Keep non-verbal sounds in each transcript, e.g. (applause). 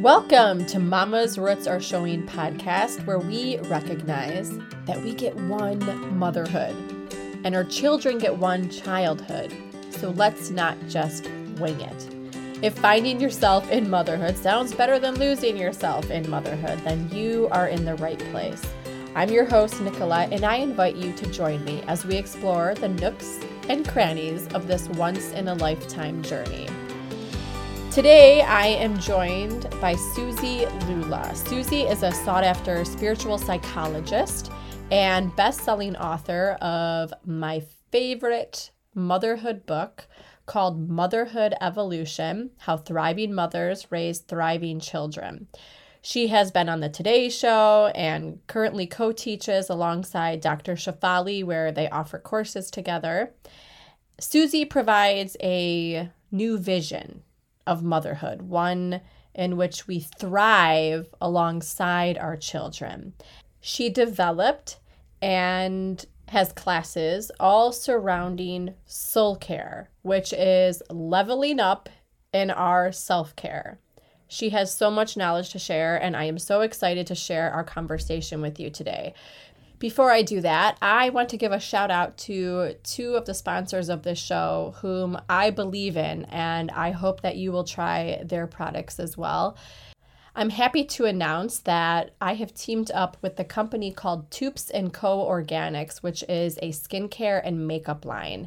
Welcome to Mama's Roots Are Showing podcast, where we recognize that we get one motherhood and our children get one childhood. So let's not just wing it. If finding yourself in motherhood sounds better than losing yourself in motherhood, then you are in the right place. I'm your host, Nicola, and I invite you to join me as we explore the nooks and crannies of this once in a lifetime journey. Today, I am joined by Suzi Lula. Suzi is a sought after spiritual psychologist and best selling author of my favorite motherhood book called Motherhood Evolution How Thriving Mothers Raise Thriving Children. She has been on the Today Show and currently co teaches alongside Dr. Shefali, where they offer courses together. Suzi provides a new vision of motherhood, one in which we thrive alongside our children. She developed and has classes all surrounding soul care, which is leveling up in our self care. She has so much knowledge to share, and I am so excited to share our conversation with you today. Before I do that, I want to give a shout out to two of the sponsors of this show whom I believe in, and I hope that you will try their products as well. I'm happy to announce that I have teamed up with the company called Toups & Co Organics, which is a skincare and makeup line.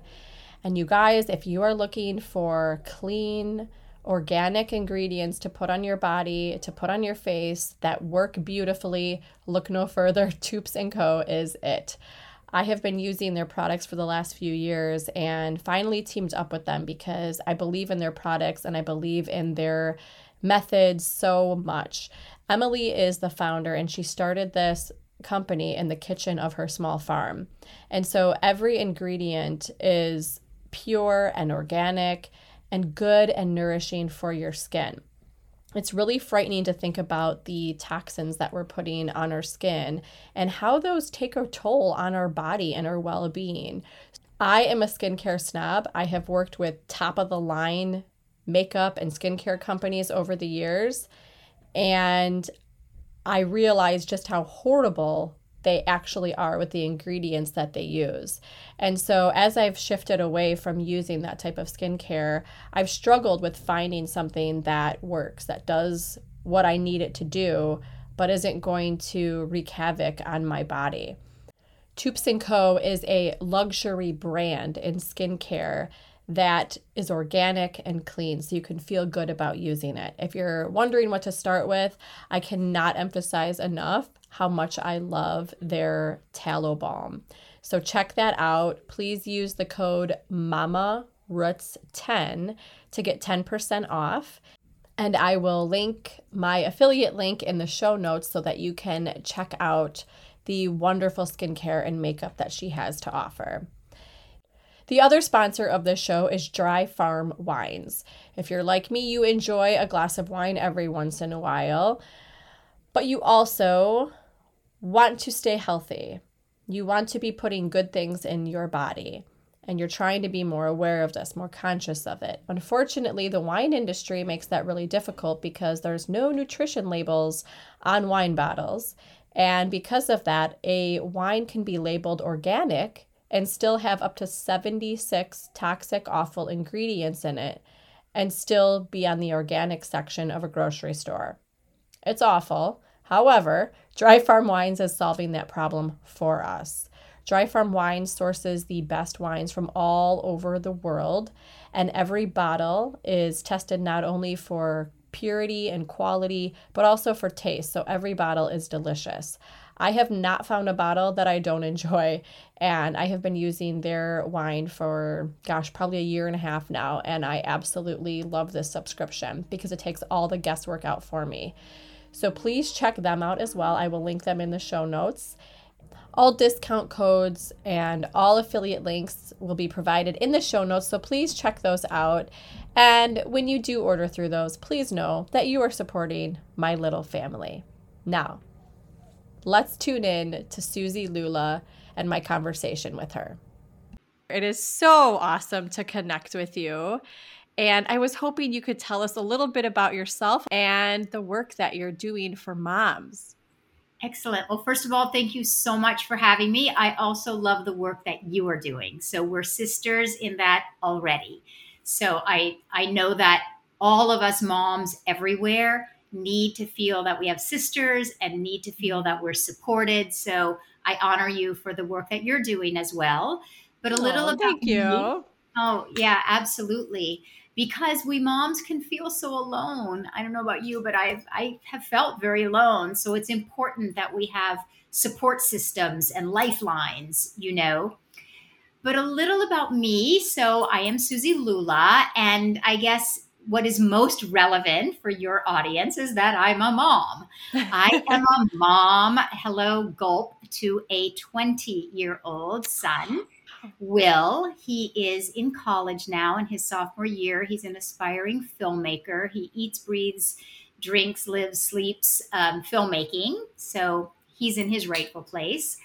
And you guys, if you are looking for clean, organic ingredients to put on your body, to put on your face that work beautifully. Look no further. (laughs) Toups & Co. is it. I have been using their products for the last few years and finally teamed up with them because I believe in their products and I believe in their methods so much. Emily is the founder and she started this company in the kitchen of her small farm. And so every ingredient is pure and organic and good and nourishing for your skin. It's really frightening to think about the toxins that we're putting on our skin and how those take a toll on our body and our well being. I am a skincare snob. I have worked with top of the line makeup and skincare companies over the years, and I realized just how horrible they actually are with the ingredients that they use. And so, as I've shifted away from using that type of skincare, I've struggled with finding something that works, that does what I need it to do, but isn't going to wreak havoc on my body. Toups & Co. is a luxury brand in skincare that is organic and clean so you can feel good about using it. If you're wondering what to start with, I cannot emphasize enough how much I love their tallow balm. So check that out. Please use the code MAMA Roots 10 to get 10% off. And I will link my affiliate link in the show notes so that you can check out the wonderful skincare and makeup that she has to offer. The other sponsor of this show is Dry Farm Wines. If you're like me, you enjoy a glass of wine every once in a while, but you also want to stay healthy. You want to be putting good things in your body and you're trying to be more aware of this, more conscious of it. Unfortunately, the wine industry makes that really difficult because there's no nutrition labels on wine bottles. And because of that, a wine can be labeled organic and still have up to 76 toxic, awful ingredients in it and still be on the organic section of a grocery store. It's awful. However, Dry Farm Wines is solving that problem for us. Dry Farm Wines sources the best wines from all over the world, and every bottle is tested not only for purity and quality, but also for taste. So every bottle is delicious. I have not found a bottle that I don't enjoy, and I have been using their wine for, gosh, probably a year and a half now, and I absolutely love this subscription because it takes all the guesswork out for me. So please check them out as well. I will link them in the show notes. All discount codes and all affiliate links will be provided in the show notes, so please check those out. And when you do order through those, please know that you are supporting my little family. Now, let's tune in to Suzi Lula and my conversation with her. It is so awesome to connect with you. And I was hoping you could tell us a little bit about yourself and the work that you're doing for moms. Excellent. Well, first of all, thank you so much for having me. I also love the work that you are doing. So we're sisters in that already. So I I know that all of us moms everywhere need to feel that we have sisters and need to feel that we're supported. So I honor you for the work that you're doing as well. But a little oh, about thank you. Me. Oh, yeah, absolutely because we moms can feel so alone. I don't know about you, but I've I have felt very alone. So it's important that we have support systems and lifelines, you know. But a little about me. So I am Suzi Lula, and I guess what is most relevant for your audience is that I'm a mom. I (laughs) am a mom, hello, gulp, to a 20 year old son Will. He is in college now in his sophomore year. He's an aspiring filmmaker. He eats, breathes, drinks, lives, sleeps um, filmmaking. So he's in his rightful place.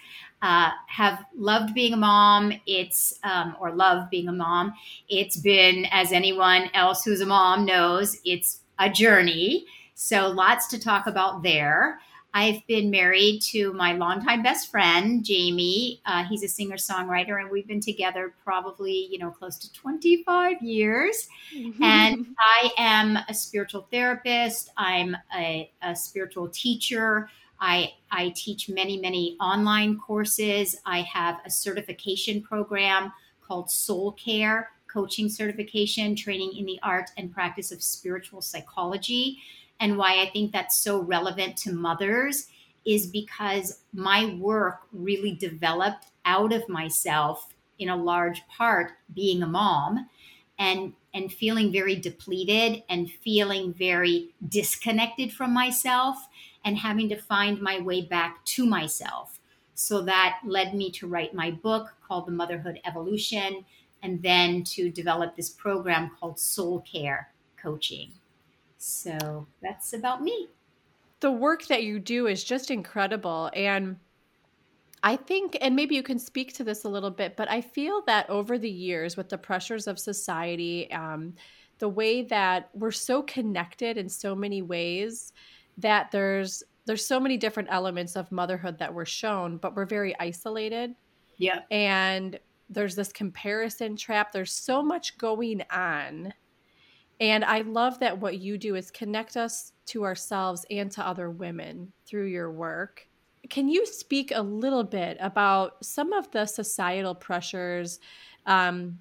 Uh, have loved being a mom. It's, um, or love being a mom. It's been, as anyone else who's a mom knows, it's a journey. So lots to talk about there. I've been married to my longtime best friend, Jamie. Uh, he's a singer songwriter, and we've been together probably, you know, close to 25 years. Mm-hmm. And (laughs) I am a spiritual therapist, I'm a, a spiritual teacher. I, I teach many, many online courses. I have a certification program called Soul Care Coaching Certification, Training in the Art and Practice of Spiritual Psychology and why I think that's so relevant to mothers is because my work really developed out of myself in a large part being a mom and and feeling very depleted and feeling very disconnected from myself and having to find my way back to myself so that led me to write my book called the motherhood evolution and then to develop this program called soul care coaching so that's about me. The work that you do is just incredible. And I think, and maybe you can speak to this a little bit, but I feel that over the years, with the pressures of society, um, the way that we're so connected in so many ways, that there's there's so many different elements of motherhood that we're shown, but we're very isolated. Yeah. And there's this comparison trap. There's so much going on and I love that what you do is connect us to ourselves and to other women through your work. Can you speak a little bit about some of the societal pressures, um,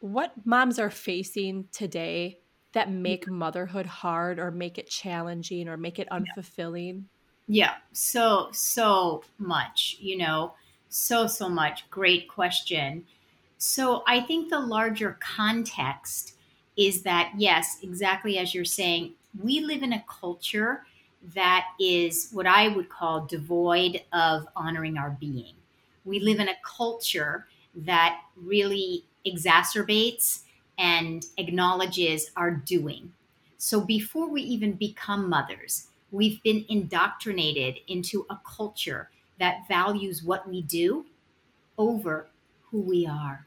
what moms are facing today that make motherhood hard or make it challenging or make it unfulfilling? Yeah, so, so much, you know, so, so much. Great question. So I think the larger context is that, yes, exactly as you're saying, we live in a culture that is what I would call devoid of honoring our being. We live in a culture that really exacerbates and acknowledges our doing. So before we even become mothers, we've been indoctrinated into a culture that values what we do over who we are,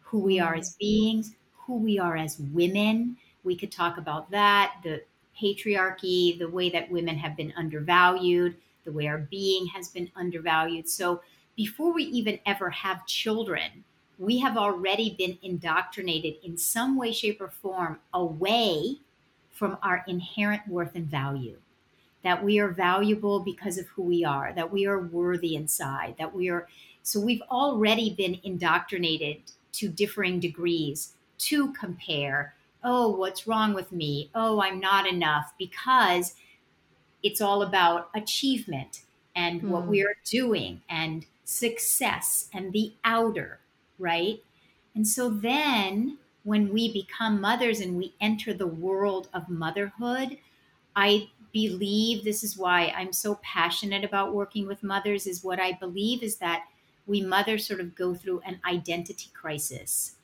who we are as beings, who we are as women. We could talk about that, the patriarchy, the way that women have been undervalued, the way our being has been undervalued. So before we even ever have children, we have already been indoctrinated in some way, shape, or form away from our inherent worth and value. That we are valuable because of who we are, that we are worthy inside, that we are. So we've already been indoctrinated to differing degrees to compare. Oh, what's wrong with me? Oh, I'm not enough because it's all about achievement and mm. what hmm. we are doing and success and the outer, right? And so then when we become mothers and we enter the world of motherhood, I believe this is why I'm so passionate about working with mothers is what I believe is that we mothers sort of go through an identity crisis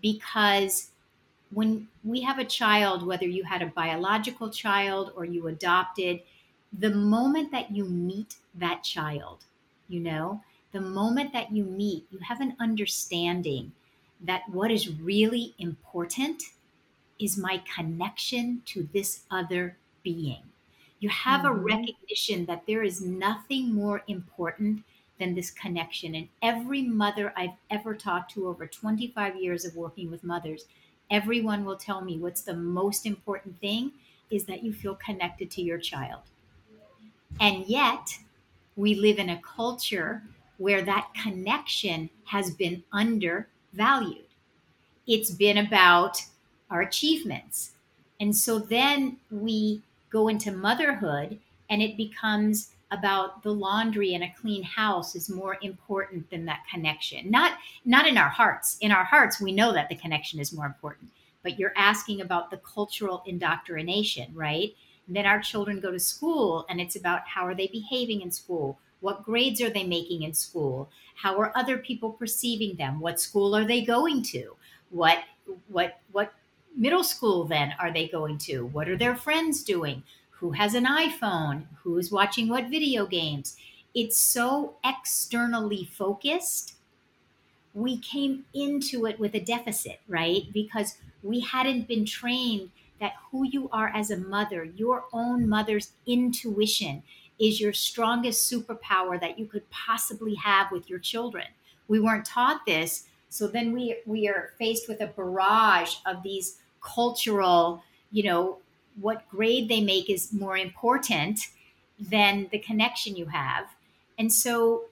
because when we have a child, whether you had a biological child or you adopted, the moment that you meet that child, you know, the moment that you meet, you have an understanding that what is really important is my connection to this other being. You have mm-hmm. a recognition that there is nothing more important than this connection. And every mother I've ever talked to over 25 years of working with mothers, everyone will tell me what's the most important thing is that you feel connected to your child. And yet, we live in a culture where that connection has been undervalued. It's been about our achievements. And so then we go into motherhood and it becomes about the laundry and a clean house is more important than that connection. Not not in our hearts. In our hearts we know that the connection is more important. But you're asking about the cultural indoctrination, right? And then our children go to school and it's about how are they behaving in school? What grades are they making in school? How are other people perceiving them? What school are they going to? What what what middle school then are they going to? What are their friends doing? Who has an iPhone? Who's watching what video games? It's so externally focused. We came into it with a deficit, right? Because we hadn't been trained that who you are as a mother, your own mother's intuition, is your strongest superpower that you could possibly have with your children. We weren't taught this. So then we we are faced with a barrage of these cultural, you know, what grade they make is more important than the connection you have. And so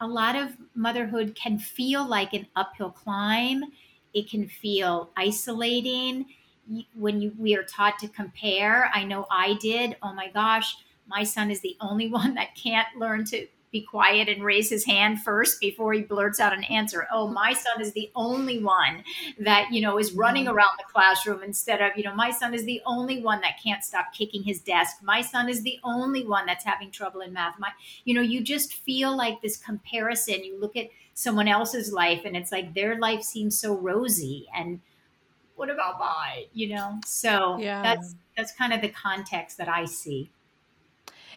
a lot of motherhood can feel like an uphill climb. It can feel isolating when you we are taught to compare. I know I did. Oh my gosh, my son is the only (laughs) one that can't learn to be quiet and raise his hand first before he blurts out an answer. Oh, my son is the only one that, you know, is running mm-hmm. around the classroom instead of, you know, my son is the only one that can't stop kicking his desk. My son is the only one that's having trouble in math. My, you know, you just feel like this comparison. You look at someone else's life and it's like their life seems so rosy and what about mine, you know? So yeah. that's that's kind of the context that I see.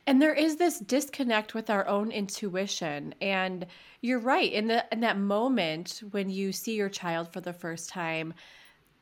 And there is this disconnect with our own intuition. And you're right. In the in that moment when you see your child for the first time,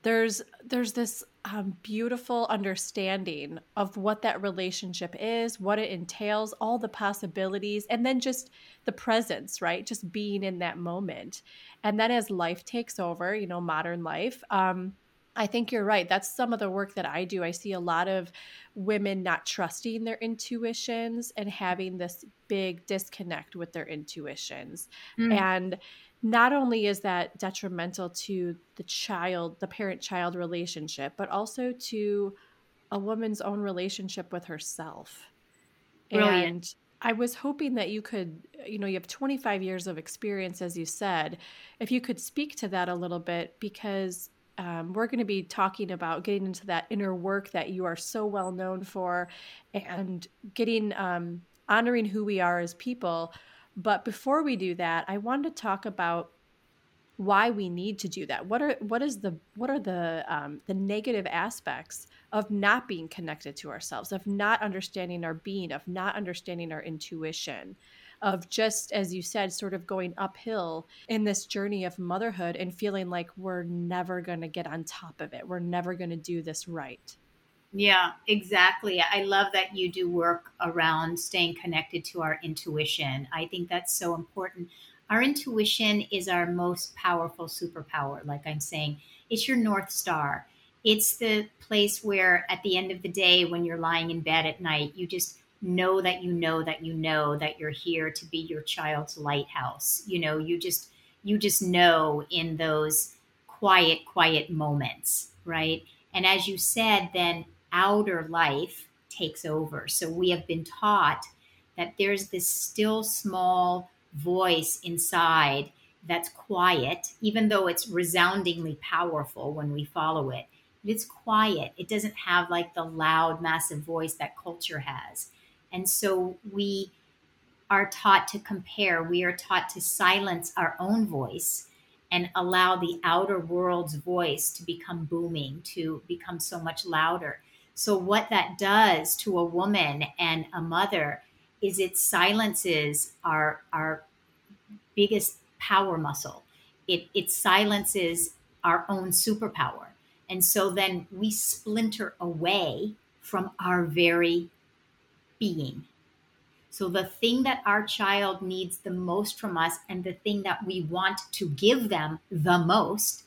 there's there's this um, beautiful understanding of what that relationship is, what it entails, all the possibilities, and then just the presence, right? Just being in that moment. And then as life takes over, you know, modern life, um, I think you're right. That's some of the work that I do. I see a lot of women not trusting their intuitions and having this big disconnect with their intuitions. Mm. And not only is that detrimental to the child, the parent child relationship, but also to a woman's own relationship with herself. Brilliant. And I was hoping that you could, you know, you have 25 years of experience, as you said, if you could speak to that a little bit, because um, we're going to be talking about getting into that inner work that you are so well known for and getting um, honoring who we are as people. But before we do that i wanted to talk about why we need to do that. What are what is the what are the um, the negative aspects of not being connected to ourselves of not understanding our being of not understanding our intuition of just as you said sort of going uphill in this journey of motherhood and feeling like we're never going to get on top of it. We're never going to do this right. Yeah exactly. I love that you do work around staying connected to our intuition. I think that's so important. Our intuition is our most powerful superpower like i'm saying. It's your north star. It's the place where at the end of the day when you're lying in bed at night you just know that you know that you know that you're here to be your child's lighthouse. You know you just you just know in those quiet quiet moments right? And as you said then outer life takes over. So we have been taught that there's this still small voice inside that's quiet even though it's resoundingly powerful when we follow it. It's quiet. It doesn't have like the loud massive voice that culture has and so we are taught to compare, we are taught to silence our own voice and allow the outer world's voice to become booming, to become so much louder. So, what that does to a woman and a mother is it silences our, our biggest power muscle. It, it silences our own superpower. And so then we splinter away from our very being. So, the thing that our child needs the most from us and the thing that we want to give them the most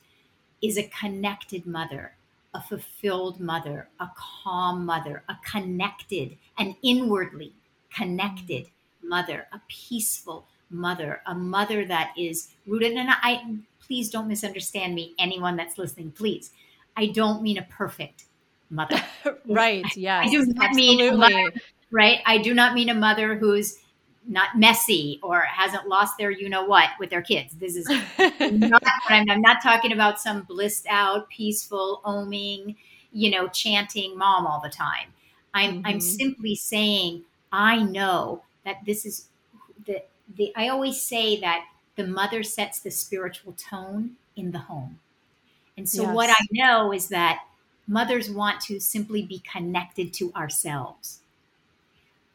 is a connected mother, a fulfilled mother, a calm mother, a connected and inwardly connected mother, a peaceful mother, a mother that is rooted. And I, please don't misunderstand me, anyone that's listening, please. I don't mean a perfect mother. (laughs) right. Yeah. I do not absolutely. mean right? I do not mean a mother who's not messy or hasn't lost their you know what with their kids. This is (laughs) not I'm, I'm not talking about some blissed out, peaceful, oming, you know, chanting mom all the time. I'm mm-hmm. I'm simply saying I know that this is the the I always say that the mother sets the spiritual tone in the home. And so yes. what I know is that mothers want to simply be connected to ourselves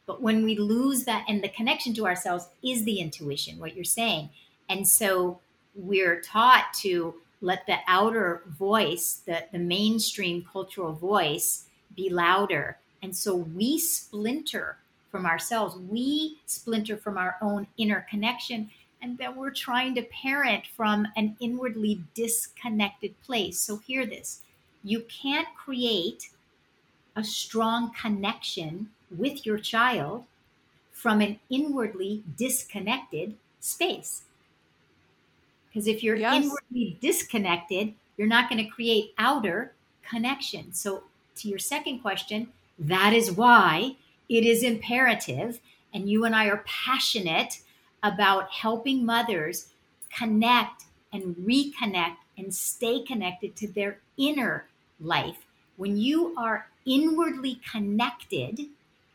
but when we lose that, and the connection to ourselves is the intuition, what you're saying. And so we're taught to let the outer voice, the, the mainstream cultural voice, be louder. And so we splinter from ourselves. We splinter from our own inner connection. And then we're trying to parent from an inwardly disconnected place. So, hear this you can't create a strong connection with your child from an inwardly disconnected space. Because if you're yes. inwardly disconnected, you're not going to create outer connection. So, to your second question, that is why it is imperative, and you and I are passionate about helping mothers connect and reconnect and stay connected to their inner life. When you are inwardly connected,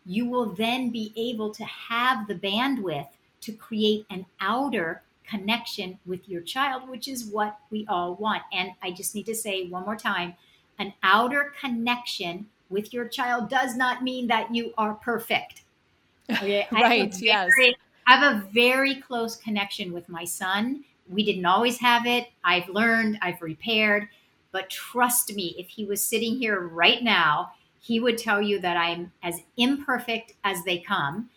you will then be able to have the bandwidth to create an outer connection with your child, which is what we all want. And I just need to say one more time an outer connection with your child does not mean that you are perfect. Okay? (laughs) right, I yes. I have a very close connection with my son. We didn't always have it. I've learned, I've repaired. But trust me, if he was sitting here right now he would tell you that I'm as imperfect as they come.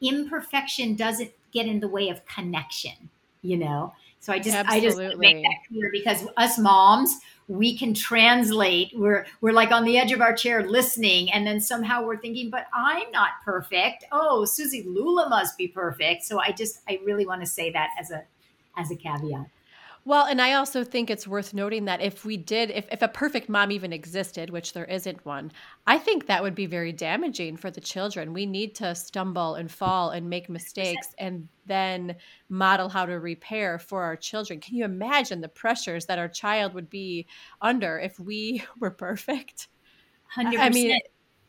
Imperfection doesn't get in the way of connection, you know? So I just Absolutely. I just make that clear because us moms, we can translate. We're we're like on the edge of our chair listening, and then somehow we're thinking, but I'm not perfect. Oh, Suzi Lula must be perfect. So I just I really want to say that as a as a caveat. Well, and I also think it's worth noting that if we did, if, if a perfect mom even existed, which there isn't one, I think that would be very damaging for the children. We need to stumble and fall and make mistakes and then model how to repair for our children. Can you imagine the pressures that our child would be under if we (laughs) were perfect? 100%. I mean,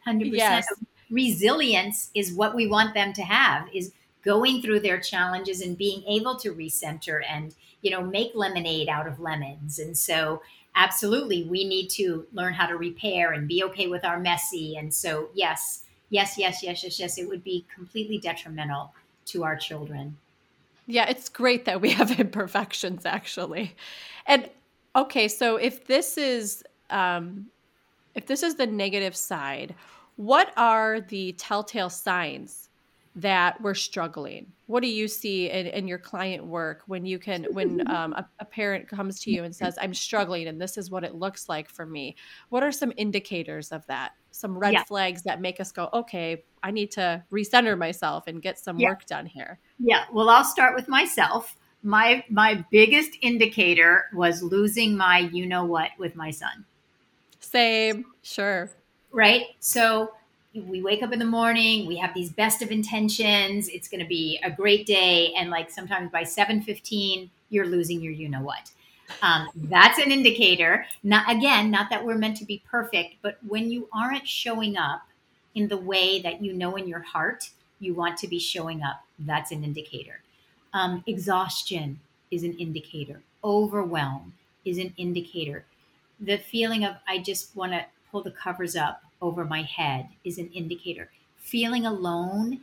100%. Yes. Resilience is what we want them to have, is going through their challenges and being able to recenter and you know make lemonade out of lemons. And so absolutely we need to learn how to repair and be okay with our messy. And so yes yes yes yes yes yes it would be completely detrimental to our children. Yeah it's great that we (laughs) have imperfections actually. And okay so if this is um if this is the negative side what are the telltale signs that we're struggling. What do you see in, in your client work when you can when (laughs) um, a, a, parent comes to you and says i'm struggling and this is what it looks like for me. What are some indicators of that? Some red yeah. flags that make us go okay i need to recenter myself and get some yeah. work done here. Yeah well i'll start with myself. My my biggest indicator was losing my you know what with my son. Same sure. Right? So we wake up in the morning we have these best of intentions it's going to be a great day and like sometimes by 7.15 you're losing your you know what um, that's an indicator. Not again not that we're meant to be perfect but when you aren't showing up in the way that you know in your heart you want to be showing up that's an indicator. Um, exhaustion is an indicator. Overwhelm is an indicator. The feeling of i just want to pull the covers up over my head is an indicator. Feeling alone,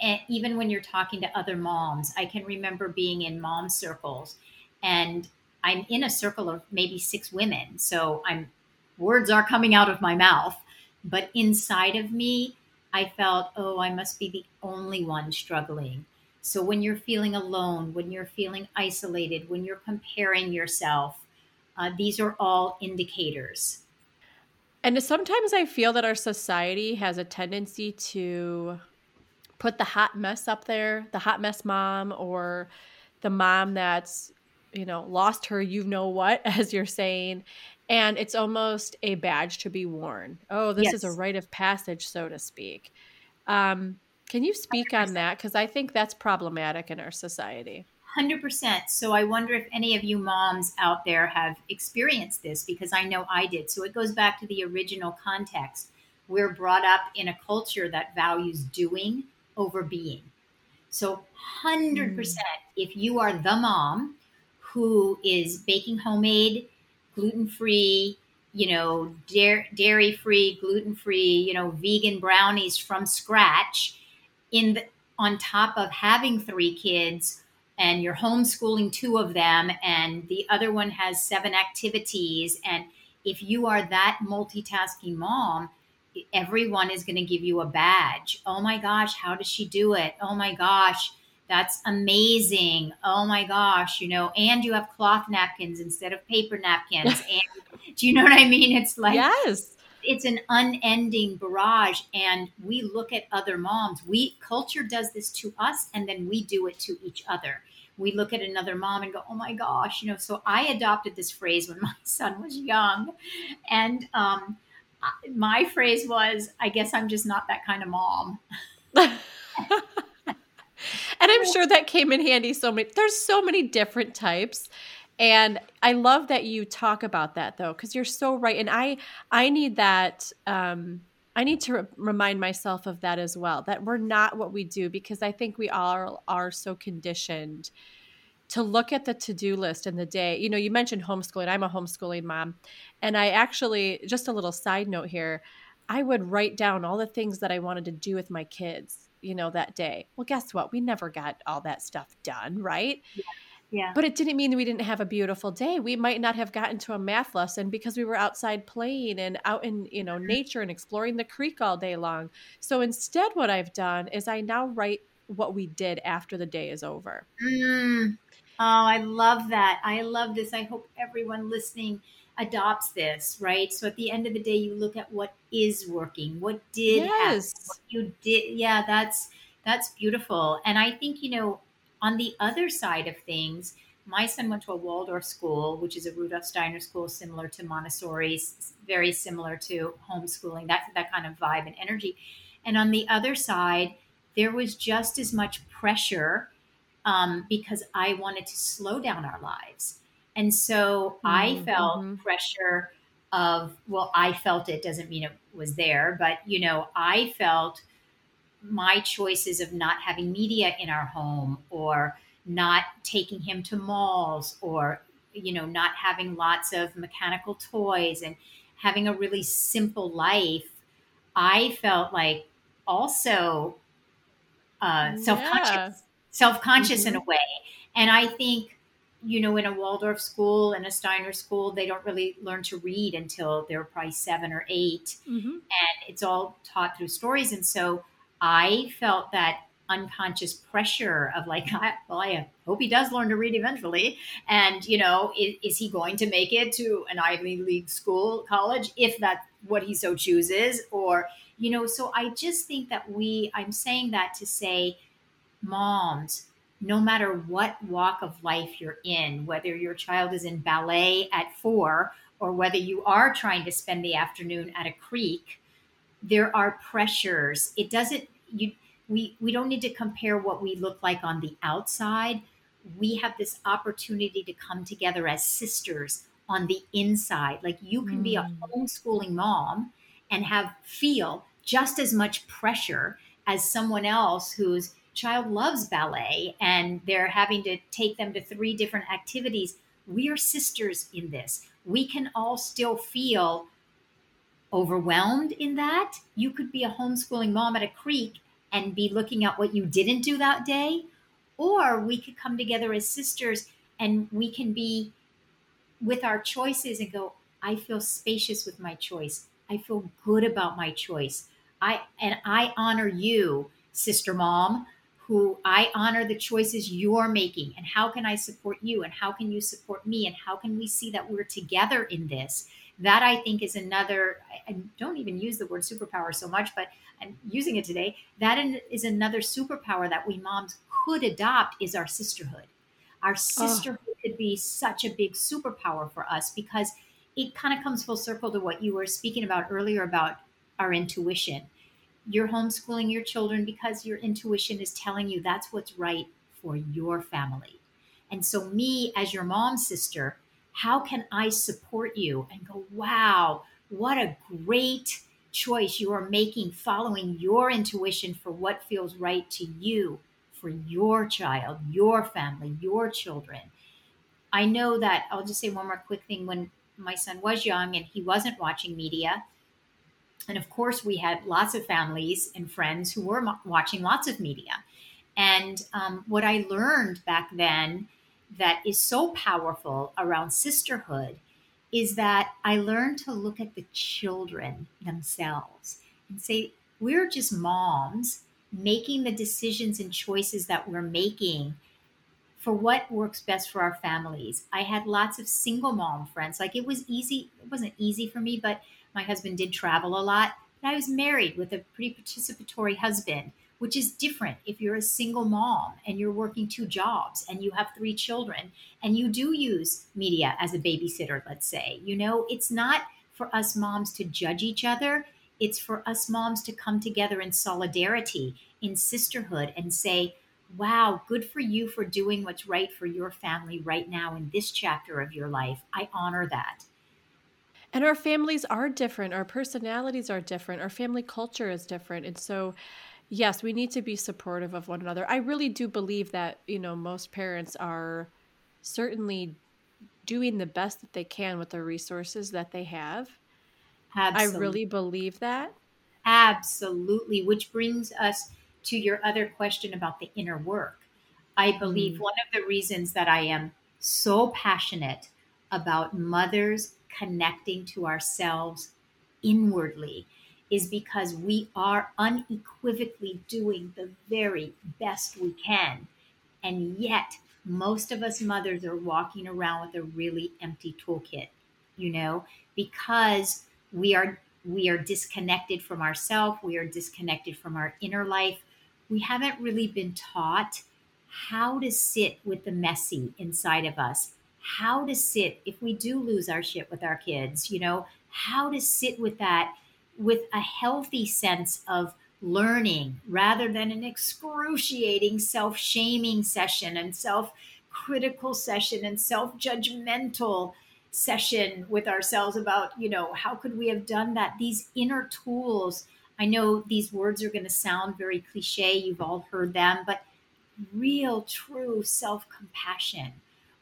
and even when you're talking to other moms, I can remember being in mom circles and I'm in a circle of maybe six women. So I'm words are coming out of my mouth. But inside of me, I felt, oh, I must be the only one struggling. So when you're feeling alone, when you're feeling isolated, when you're comparing yourself, uh, these are all indicators. And sometimes I feel that our society has a tendency to put the hot mess up there, the hot mess mom, or the mom that's, you know, lost her, you know what, (laughs) as you're saying. And it's almost a badge to be worn. Oh, this yes. is a rite of passage, so to speak. Um, can you speak 100%. on that? Because I think that's problematic in our society. 100%. So I wonder if any of you moms out there have experienced this because I know I did. So it goes back to the original context. We're brought up in a culture that values doing over being. So 100%, mm. if you are the mom who is baking homemade, gluten free, you know, dairy free, gluten free, you know, vegan brownies from scratch, in the, on top of having three kids and you're homeschooling two of them and the other one has seven activities and if you are that multitasking mom everyone is going to give you a badge. Oh my gosh how does she do it? Oh my gosh that's amazing. Oh my gosh you know and you have cloth napkins instead of paper napkins (laughs) and do you know what i mean? It's like yes it's an unending barrage and we look at other moms. We culture does this to us and then we do it to each other. We look at another mom and go oh my gosh you know so i adopted this phrase when (laughs) my son was young and um, my phrase was i guess i'm just not that kind of mom. (laughs) (laughs) And i'm sure that came in handy so many there's so many different types and i love that you talk about that though because you're so right and i i need that um i need to re- remind myself of that as well that we're not what we do because i think we all are so conditioned to look at the to-do list in the day. You know you mentioned homeschooling. I'm a homeschooling mom and i actually just a little side note here i would write down all the things that i wanted to do with my kids you know that day. Well guess what? We never got all that stuff done right? Yeah yeah. But it didn't mean we didn't have a beautiful day. We might not have gotten to a math lesson because we were outside playing and out in, you know, mm-hmm. nature and exploring the creek all day long. So instead what I've done is I now write what we did after the day is over. Mm. Oh, I love that. I love this. I hope everyone listening adopts this, right? So at the end of the day, you look at what is working, what did yes. happen, what you did. Yeah, that's that's beautiful. And I think you know on the other side of things, my son went to a Waldorf school, which is a Rudolf Steiner school, similar to Montessori, very similar to homeschooling, that, that kind of vibe and energy. And on the other side, there was just as much pressure um, because I wanted to slow down our lives. And so mm-hmm. I felt mm-hmm. pressure of, well, I felt it doesn't mean it was there, but, you know, I felt – my choices of not having media in our home or not taking him to malls or you know not having lots of mechanical toys and having a really simple life i felt like also uh, self-conscious yeah. self-conscious mm-hmm. in a way and i think you know in a waldorf school and a steiner school they don't really learn to read until they're probably seven or 8 mm-hmm. and it's all taught through stories and so I felt that unconscious pressure of like, (laughs) well, I hope he does learn to read eventually. And, you know, is, is, he going to make it to an Ivy League school, college, if that's what he so chooses? Or, you know, so I just think that we, I'm saying that to say, moms, no matter what walk of life you're in, whether your child is in ballet at four or whether you are trying to spend the afternoon at a creek, there are pressures. It doesn't you we we don't need to compare what we look like on the outside we have this opportunity to come together as sisters on the inside like you can mm. be a mm. homeschooling mom and have feel just as much pressure as someone else whose child loves ballet and they're having to take them to three different activities we are sisters in this we can all still feel overwhelmed in that you could be a homeschooling mom at a creek and be looking at what you didn't do that day. Or we could come together as sisters and we can be with our choices and go, I feel spacious with my choice. I feel good about my choice. I and I honor you, sister mom, who I honor the choices you're making and how can I support you and how can you support me and how can we see that we're together in this? That I think is another I don't even use the word superpower so much, but I'm using it today. That is another superpower that we moms could adopt is our sisterhood. Our ah. sisterhood oh. could be such a big superpower for us because it kind of comes full circle to what you were speaking about earlier about our intuition. You're homeschooling your children because your intuition is telling you that's what's right for your family. And so, me as your mom's sister, how can I support you and go, wow, what a great choice you are making following your intuition for what feels right to you, for your child, your family, your children. I know that I'll just say one more quick thing when my son was young and he wasn't watching media. And of course, we had lots of families and friends who were watching lots of media. And um, what I learned back then that is so powerful around sisterhood is that I learned to look at the children themselves and say, we're just moms making the decisions and choices that we're making for what works best for our families. I had lots of single mom friends. Like it was easy, it wasn't easy for me, but my husband did travel a lot. And I was married with a pretty participatory husband, which is different if you're a single mom and you're working two jobs and you have three children and you do use media as a babysitter, let's say. You know, it's not for us moms to judge each other. It's for us moms to come together in solidarity, in sisterhood, and say, wow, good for you for doing what's right for your family right now in this chapter of your life. I honor that. And our families are different, our personalities are different, our family culture is different. And so, yes, we need to be supportive of one another. I really do believe that, you know, most parents are certainly doing the best that they can with the resources that they have. Absolutely. I really believe that. Absolutely. Which brings us to your other question about the inner work, I believe mm. one of the reasons that I am so passionate about mothers connecting to ourselves inwardly is because we are unequivocally doing the very best we can. And yet, most of us mothers are walking around with a really empty toolkit, you know, because we are we are disconnected from ourselves, we are disconnected from our inner life, we haven't really been taught how to sit with the messy inside of us, how to sit if we do lose our shit with our kids, you know, how to sit with that with a healthy sense of learning rather than an excruciating self shaming session and self critical session and self judgmental session with ourselves about, you know, how could we have done that? These inner tools I know these words are going to sound very cliche. You've all heard them, but real, true self compassion.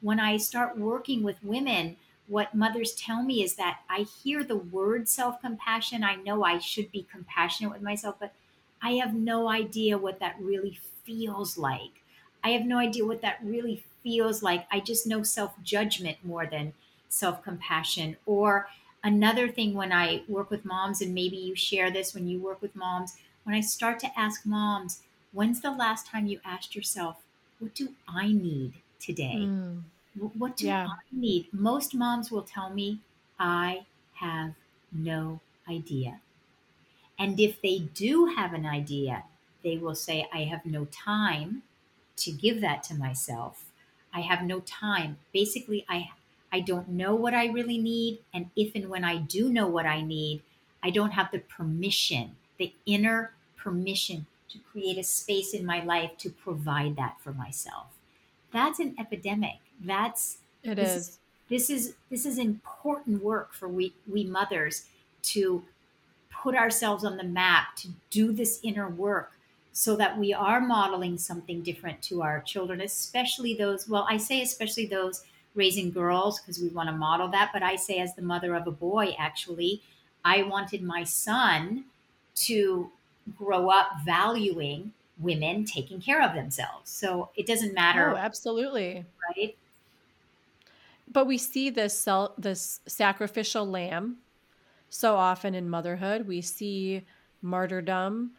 When I start working with women, what mothers tell me is that I hear the word self compassion. I know I should be compassionate with myself, but I have no idea what that really feels like. I have no idea what that really feels like. I just know self judgment more than self compassion. Or Another thing when I work with moms, and maybe you share this when you work with moms, when I start to ask moms, when's the last time you asked yourself, what do I need today? Mm. What do yeah. I need? Most moms will tell me, I have no idea. And if they do have an idea, they will say, I have no time to give that to myself. I have no time. Basically, I I don't know what I really need. And if and when I do know what I need, I don't have the permission, the inner permission to create a space in my life to provide that for myself. That's an epidemic. That's it this is. is. This is this is important work for we we mothers to put ourselves on the map to do this inner work so that we are modeling something different to our children especially those well i say especially those raising girls because we want to model that. But I say, as the mother of a boy, actually, I wanted my son to grow up valuing women taking care of themselves. So it doesn't matter. Oh, absolutely. Right. But we see this this sacrificial lamb so often in motherhood. We see martyrdom.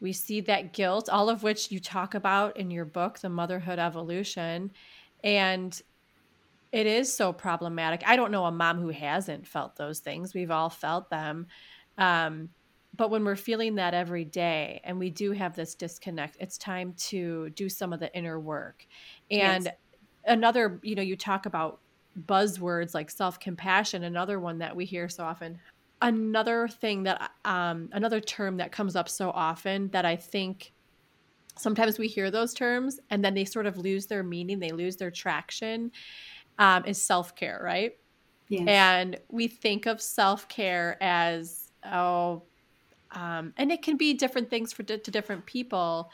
We see that guilt, all of which you talk about in your book, The Motherhood Evolution. And it is so problematic. I don't know a mom who hasn't felt those things. We've all felt them. Um, but when we're feeling that every day and we do have this disconnect, it's time to do some of the inner work. And yes. another, you know, you talk about buzzwords like self compassion, another one that we hear so often. Another thing that, um, another term that comes up so often that I think sometimes we hear those terms and then they sort of lose their meaning, they lose their traction um, is self care, right? Yes. And we think of self care as, oh, um, and it can be different things for to different people,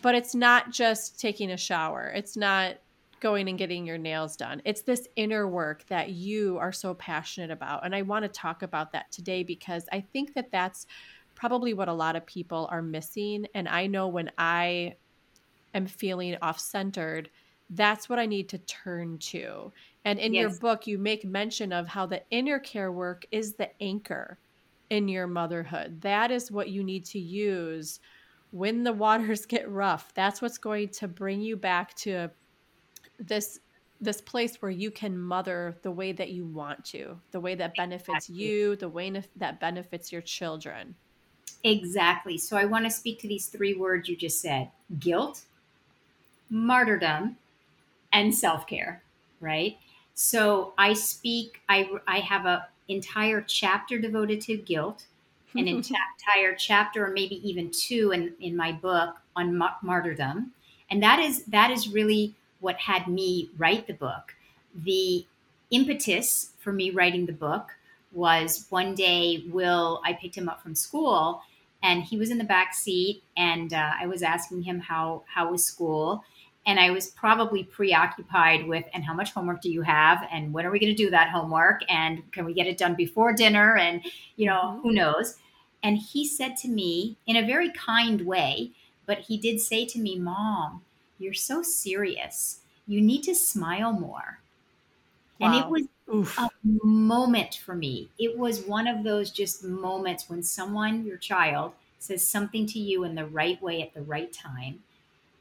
but it's not just taking a shower. It's not going and getting your nails done. It's this inner work that you are so passionate about. And I want to talk about that today because I think that that's probably what a lot of people are missing. And I know when I am feeling off centered, that's what I need to turn to. And in yes. your book, you make mention of how the inner care work is the anchor in your motherhood. That is what you need to use when the (laughs) waters get rough. That's what's going to bring you back to this this place where you can mother the way that you want to, the way that benefits exactly. you, the way that benefits your children. Exactly. So I want to speak to these three words you just said guilt, martyrdom, and self care, right? So I speak, I, I have a entire chapter devoted to guilt, an (laughs) entire chapter, or maybe even two in, in my book on ma- martyrdom. And that is, that is really what had me write the book. The impetus for me writing the book was one day, Will, I picked him up from school and he was in the back seat and uh, I was asking him how, how was school and I was probably preoccupied with, and how much homework do you have? And when are we going to do that homework? And can we get it done before dinner? And, you know, mm-hmm. who knows? And he said to me in a very kind way, but he did say to me, Mom, you're so serious. You need to smile more. Wow. And it was Oof. a moment for me. It was one of those just moments when someone, your child, says something to you in the right way at the right time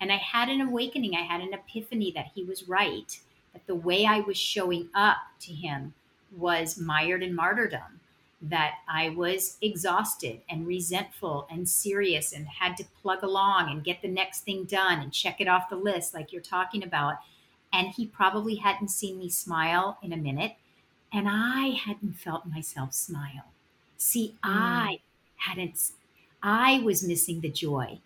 and I had an awakening, I had an epiphany that he was right, that the way I was showing up to him was mired in martyrdom, that I was exhausted and resentful and serious and had to plug along and get the next thing done and check it off the list, like you're talking about. And he probably hadn't seen me smile in a minute, and I hadn't felt myself smile. See, mm. I hadn't, I was missing the joy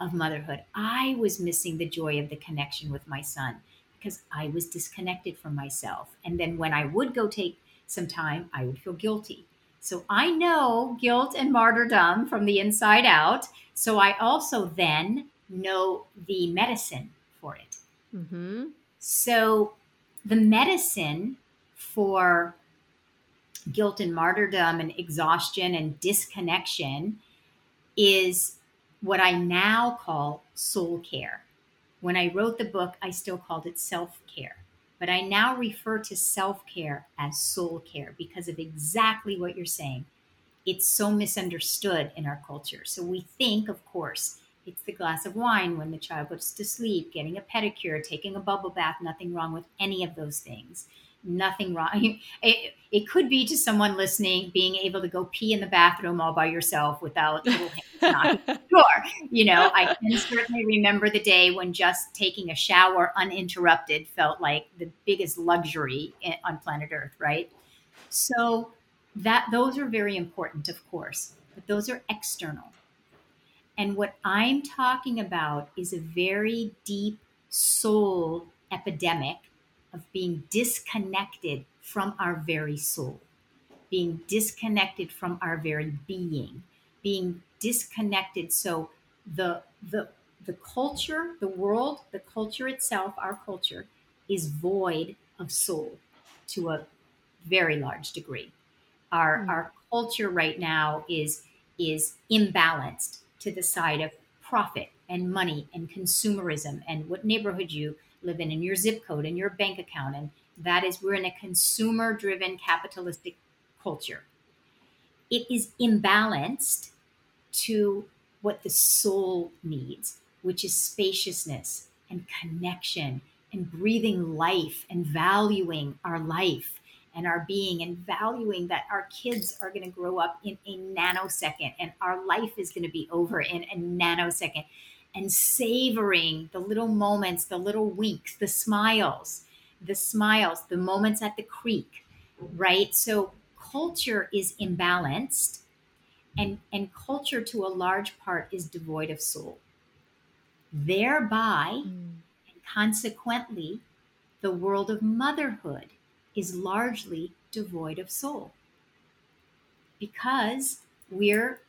of motherhood. I was missing the joy of the connection with my son because I was disconnected from myself. And then when I would go take some time, I would feel guilty. So I know guilt and martyrdom from the inside out. So I also then know the medicine for it. Mm-hmm. So the medicine for guilt and martyrdom and exhaustion and disconnection is what I now call soul care. When I wrote the book, I still called it self care. But I now refer to self care as soul care because of exactly what you're saying. It's so misunderstood in our culture. So we think, of course, it's the glass of wine when the child goes to sleep, getting a pedicure, taking a bubble bath, nothing wrong with any of those things nothing wrong. It, it could be to someone listening being able to go pee in the bathroom all by yourself without little hands (laughs) knocking door. You know, I can certainly remember the day when just taking a shower uninterrupted felt like the biggest luxury on planet Earth, right? So that those are very important, of course, but those are external. And what I'm talking about is a very deep soul epidemic of being disconnected from our very soul, being disconnected from our very being, being disconnected. So the the the culture, the world, the culture itself, our culture, is void of soul to a very large degree. Our mm. our culture right now is is imbalanced to the side of profit and money and consumerism and what neighborhood you live in and your zip code and your bank account and That is, we're in a consumer driven capitalistic culture. It is imbalanced to what the soul needs, which is spaciousness and connection and breathing life and valuing our life and our being and valuing that our kids are going to grow up in a nanosecond and our life is going to be over in a nanosecond and savoring the little moments, the little winks, the smiles, the smiles, the moments at the creek, right? So culture is imbalanced and and culture to a large part is devoid of soul. Thereby mm. and consequently the world of motherhood is largely devoid of soul because we're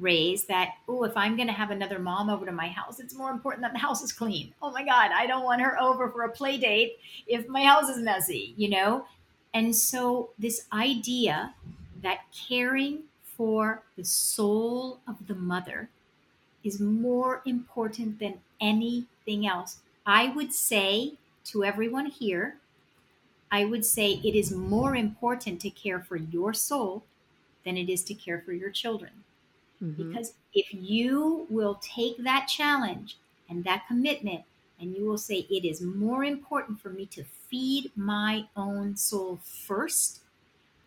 raised that oh if i'm going to have another mom over to my house it's more important that the house is clean. Oh my god i don't want her over for a play date if my house is messy you know? And so this idea that caring for the soul of the mother is more important than anything else. I would say to everyone here I would say it is more important to care for your soul than it is to care for your children. Mm-hmm. Because if you will take that challenge and that commitment and you will say, it is more important for me to feed my own soul first,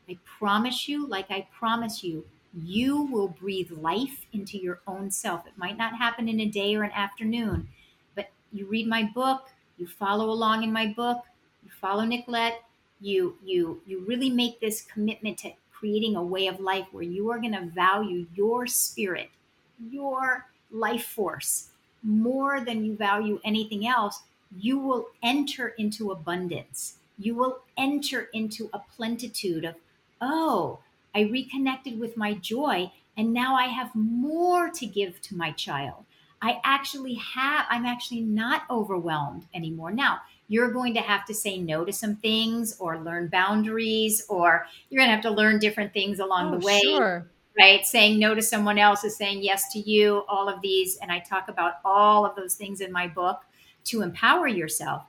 I promise you, like I promise you, you will breathe life into your own self. It might not happen in a day or an afternoon, but you read my book, you follow along in my book, you follow Nicolette, you you you really make this commitment to creating a way of life where you are going to value your spirit, your life force more than you value anything else, you will enter into abundance. You will enter into a plentitude of, oh, I reconnected with my joy and now I have more to give to my child. I actually have, I'm actually not overwhelmed anymore. Now, you're going to have to say no to some things or learn boundaries, or you're going to have to learn different things along oh, the way. Sure. Right? Saying no to someone else is saying yes to you, all of these. And I talk about all of those things in my book to empower yourself.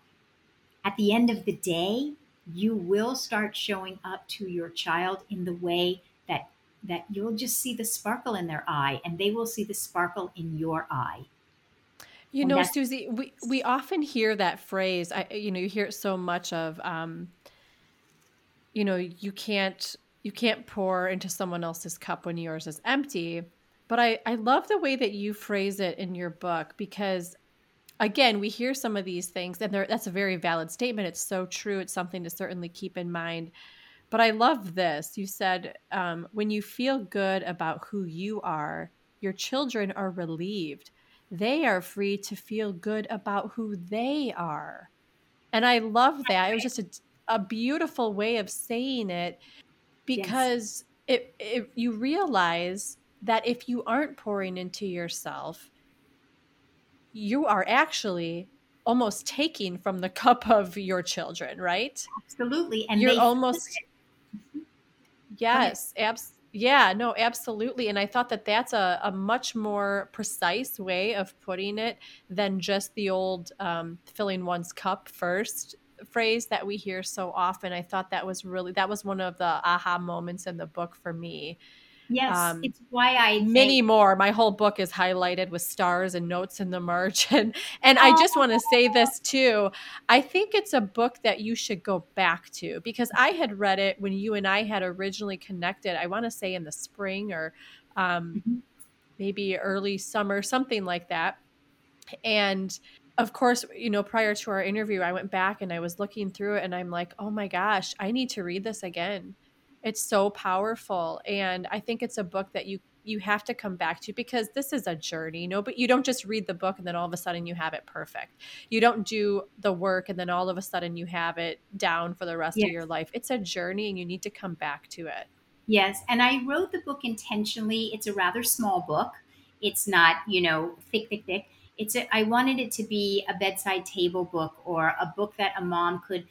At the end of the day, you will start showing up to your child in the way that that you'll just see the sparkle in their eye and they will see the sparkle in your eye you know, Suzi, we, we often hear that phrase. I, you know, you hear it so much of, um, you know, you can't you can't pour into someone else's cup when yours is empty. But I, I love the way that you phrase it in your book because, again, we hear some of these things, and that's a very valid statement. It's so true. It's something to certainly keep in mind. But I love this. You said, um, when you feel good about who you are, your children are relieved they are free to feel good about who they are. And I love that. It was just a, a beautiful way of saying it because yes. it, it, you realize that if you aren't pouring into yourself, you are actually almost taking from the (laughs) cup of your children, right? Absolutely. And you're almost Yes, absolutely yeah, no, absolutely. And I thought that that's a, a much more precise way of putting it than just the old um, filling one's cup first phrase that we hear so often. I thought that was really, that was one of the aha moments in the book for me. Yes, um, it's why I many more. My whole book is highlighted with stars and notes in the margin. (laughs) and and I just want to say this too. I think it's a book that you should go back to because I had read it when you and I had originally connected. I want to say in the spring or um, mm-hmm. maybe early summer, something like that, and of course, you know, prior to our interview, I went back and I was looking through it and I'm like, oh my gosh, I need to read this again it's so powerful and i think it's a book that you you have to come back to because this is a journey you know but you don't just read the book and then all of a sudden you have it perfect. You don't do the work and then all of a sudden you have it down for the rest yes. of your life. It's a journey and you need to come back to it. Yes and i wrote the book intentionally. It's a rather small book. It's not you know thick thick thick. It's a, I wanted it to be a bedside table book or a book that a mom could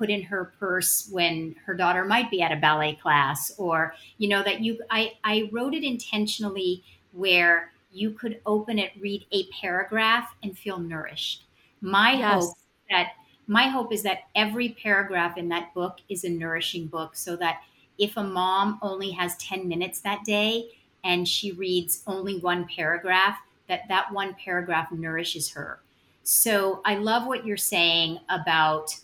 put in her purse when her daughter might be at a ballet class or you know that you i i wrote it intentionally where you could open it read a paragraph and feel nourished my yes. hope that my hope is that every paragraph in that book is a nourishing book so that if a mom only has 10 minutes that day and she reads only one paragraph, that that one paragraph nourishes her. So I love what you're saying about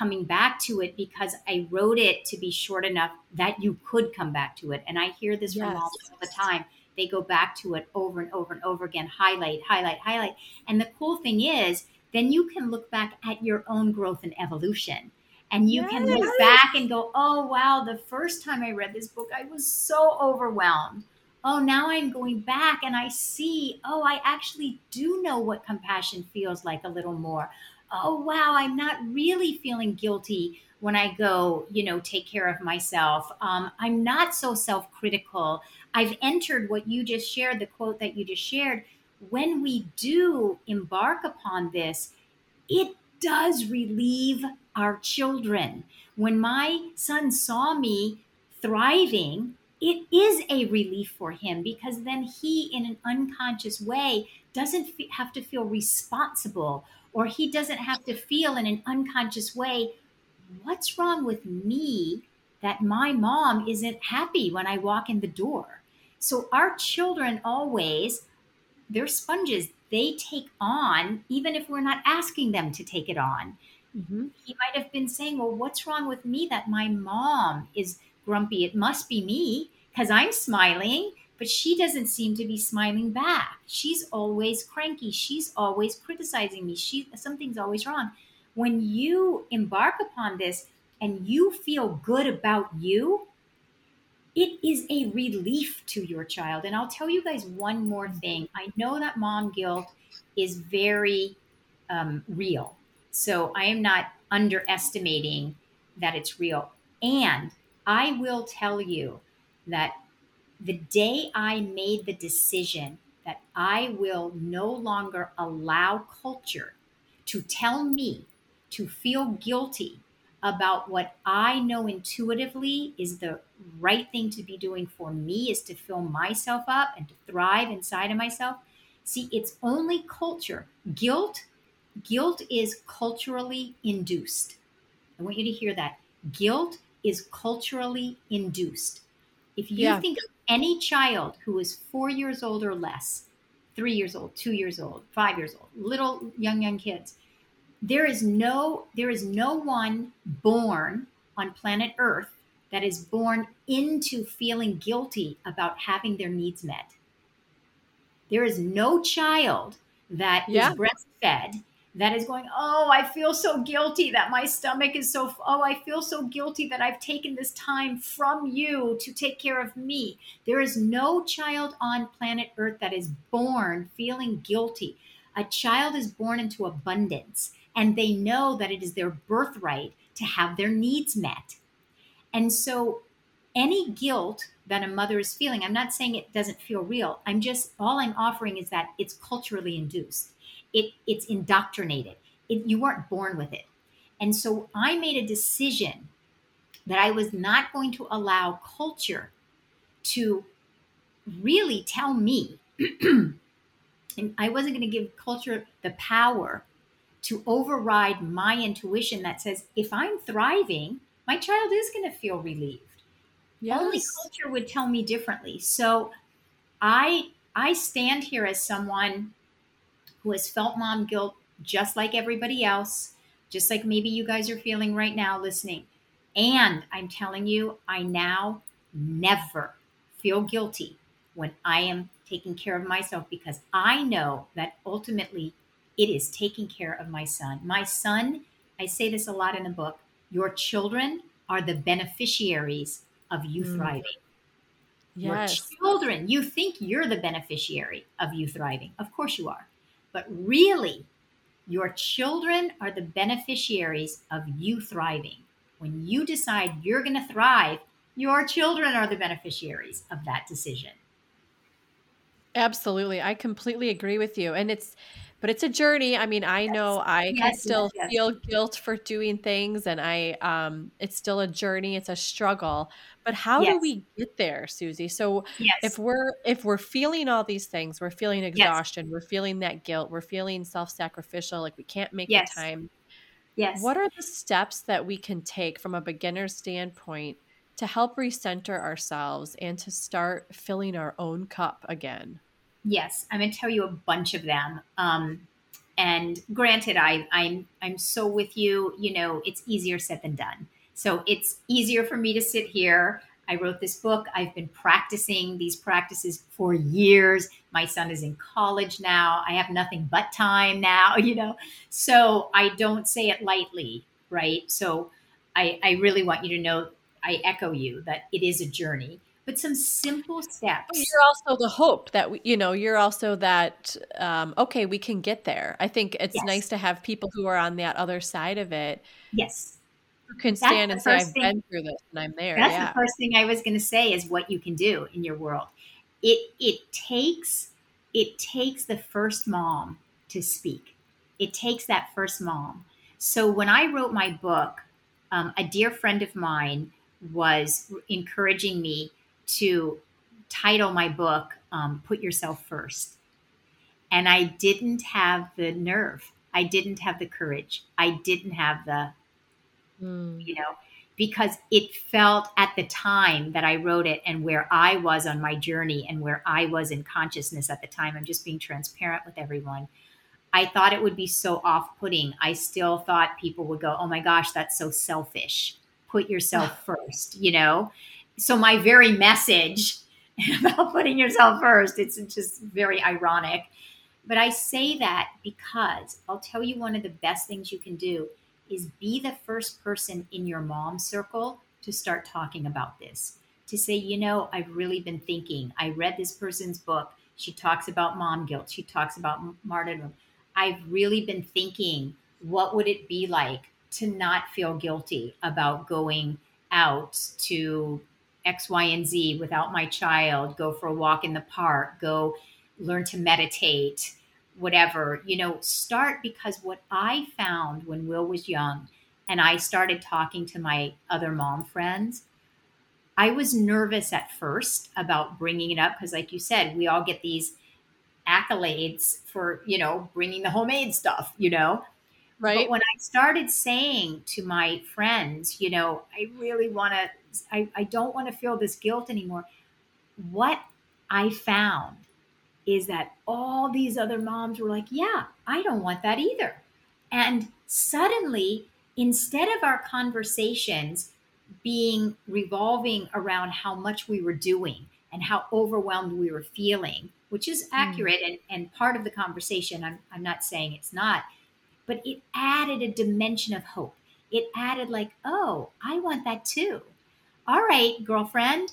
coming back to it because I wrote it to be short enough that you could come back to it. And I hear this yes. from all the time. They go back to it over and over and over again, highlight, highlight, highlight. And the cool thing is, then you can look back at your own growth and evolution. And you yes. can look back and go, oh, wow, the first time I read this book, I was so overwhelmed. Oh, now I'm going back and I see, oh, I actually do know what compassion feels like a little more. Oh, wow, I'm not really feeling guilty when I go, you know, take care of myself. Um, I'm not so self critical. I've entered what you just shared, the quote that you just shared. When we do embark upon this, it does relieve our children. When my son saw me thriving, it is a relief for him because then he, in an unconscious way, doesn't have to feel responsible or he doesn't have to feel in an unconscious way, what's wrong with me that my mom isn't happy when I walk in the door? So our children always, they're sponges. They take on, even if we're not asking them to take it on. Mm-hmm. He might have been saying, Well, what's wrong with me that my mom is grumpy? It must be me because I'm smiling, but she doesn't seem to be smiling back. She's always cranky. She's always criticizing me. She something's always wrong. When you embark upon this and you feel good about you, it is a relief to your child. And I'll tell you guys one more thing. I know that mom guilt is very um, real. So I am not underestimating that it's real. And I will tell you that the day I made the decision that I will no longer allow culture to tell me to feel guilty about what I know intuitively is the right thing to be doing for me is to fill myself up and to thrive inside of myself. See, it's only culture. Guilt, guilt is culturally induced. I want you to hear that. Guilt is culturally induced. If you yeah. think of any child who is four years old or less, three years old, two years old, five years old, little young, young kids, there is no there is no one born on planet earth that is born into feeling guilty about having their needs met there is no child that yeah. is breastfed that is going oh i feel so guilty that my stomach is so oh i feel so guilty that i've taken this time from you to take care of me there is no child on planet earth that is born feeling guilty a child is born into abundance and they know that it is their birthright to have their needs met. And so, any guilt that a mother is feeling, I'm not saying it doesn't feel real. I'm just, all I'm offering is that it's culturally induced, it, it's indoctrinated. It, you weren't born with it. And so, I made a decision that I was not going to allow culture to really tell me. (clears throat) and I wasn't going to give culture the power to override my intuition that says if I'm thriving, my child is going to feel relieved. Yes. Only culture would tell me differently. So I I stand here as someone who has felt mom guilt just like everybody else, just like maybe you guys are feeling right now listening. And I'm telling you, I now never feel guilty when I am taking care of myself because I know that ultimately it is taking care of my son. My son, I say this a lot in the book, your children are the beneficiaries of you mm. thriving. Yes. Your children, you think you're the beneficiary of you thriving. Of course you are. But really, your children are the beneficiaries of you thriving. When you decide you're going to thrive, your children are the beneficiaries of that decision. Absolutely. I completely agree with you. And it's but it's a journey. I mean, I yes. know I yes, can still yes, feel guilt for doing things and I um it's still a journey, it's a struggle. But how do we get there, Suzi? So if we're if we're feeling all these things, we're feeling exhaustion, we're feeling that guilt, we're feeling self-sacrificial, like we can't make the time. Yes. What are the steps that we can take from a beginner's standpoint to help recenter ourselves and to start filling our own cup again? Yes, I'm going to tell you a bunch of them. Um, and granted, I, I'm I'm so with you. You know, it's easier said than done. So it's easier for me to sit here. I wrote this book. I've been practicing these practices for years. My son is in college now. I have nothing but time now, (laughs) you know. So I don't say it lightly, right? So I, I really want you to know I echo you that it is a journey but some simple steps. You're also the hope that we, you know. You're also that um, okay, we can get there. I think it's yes. nice to have people who are on that other side of it. Yes, who can stand and say, "I've thing, been through this and I'm there." That's yeah. the first thing I was going to say is what you can do in your world. It it takes it takes the first mom to speak. It takes that first mom. So when I wrote my book, um, a dear friend of mine was encouraging me to title my book um, Put Yourself First. And I didn't have the nerve. I didn't have the courage. I didn't have the, mm. you know, because it felt at the time that I wrote it and where I was on my journey and where I was in consciousness at the time. I'm just being transparent with everyone. I thought it would be so off putting. I still thought people would go, oh my gosh, that's so selfish. Put yourself (laughs) first, you know? so my very message (laughs) about putting yourself first it's just very ironic but i say that because i'll tell you one of the best things you can do is be the first person in your mom circle to start talking about this. To say you know i've really been thinking. I read this person's book. She talks about mom guilt. She talks about martyrdom. I've really been thinking what would it be like to not feel guilty about going out to X, Y, and Z without my child, go for a walk in the park, go learn to meditate, whatever. You know, start because what I found when Will was young and I started talking to my other mom friends, I was nervous at first about bringing it up because, like you said, we all get these accolades for, you know, bringing the homemade stuff, you know. Right. But when I started saying to my friends, you know, I really want to I, I don't want to feel this guilt anymore. What I found is that all these other moms were like, yeah, I don't want that either. And suddenly, instead of our conversations being revolving around how much we were doing and how overwhelmed we were feeling, which is hmm. accurate mm. and, and part of the conversation, I'm, I'm not saying it's not, but it added a dimension of hope. It added, like, oh, I want that too all right, girlfriend,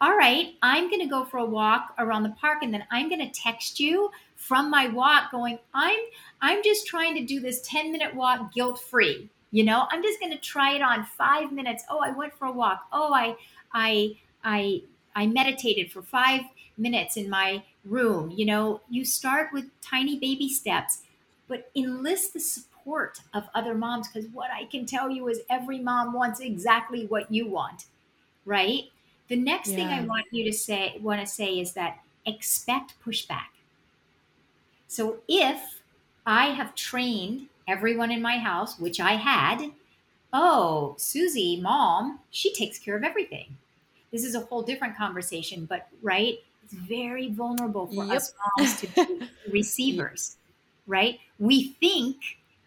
all right, I'm going to go for a walk around the park and then I'm going to text you from my walk going, I'm I'm just trying to do this 10 minute walk guilt free. You know, I'm just going to try it on 5 minutes. Oh, I went for a walk. Oh, I I I I meditated for 5 minutes in my room. You know, you start with tiny baby steps, but enlist the support of other moms because what I can tell you is every mom wants exactly what you want right? The next yeah. thing I want you to say, want to say is that expect pushback. So if I have trained everyone in my house, which I had, oh, Suzi, mom, she takes care of everything. This is a whole different conversation, but right? It's very vulnerable for yep. us moms to be (laughs) receivers, right? We think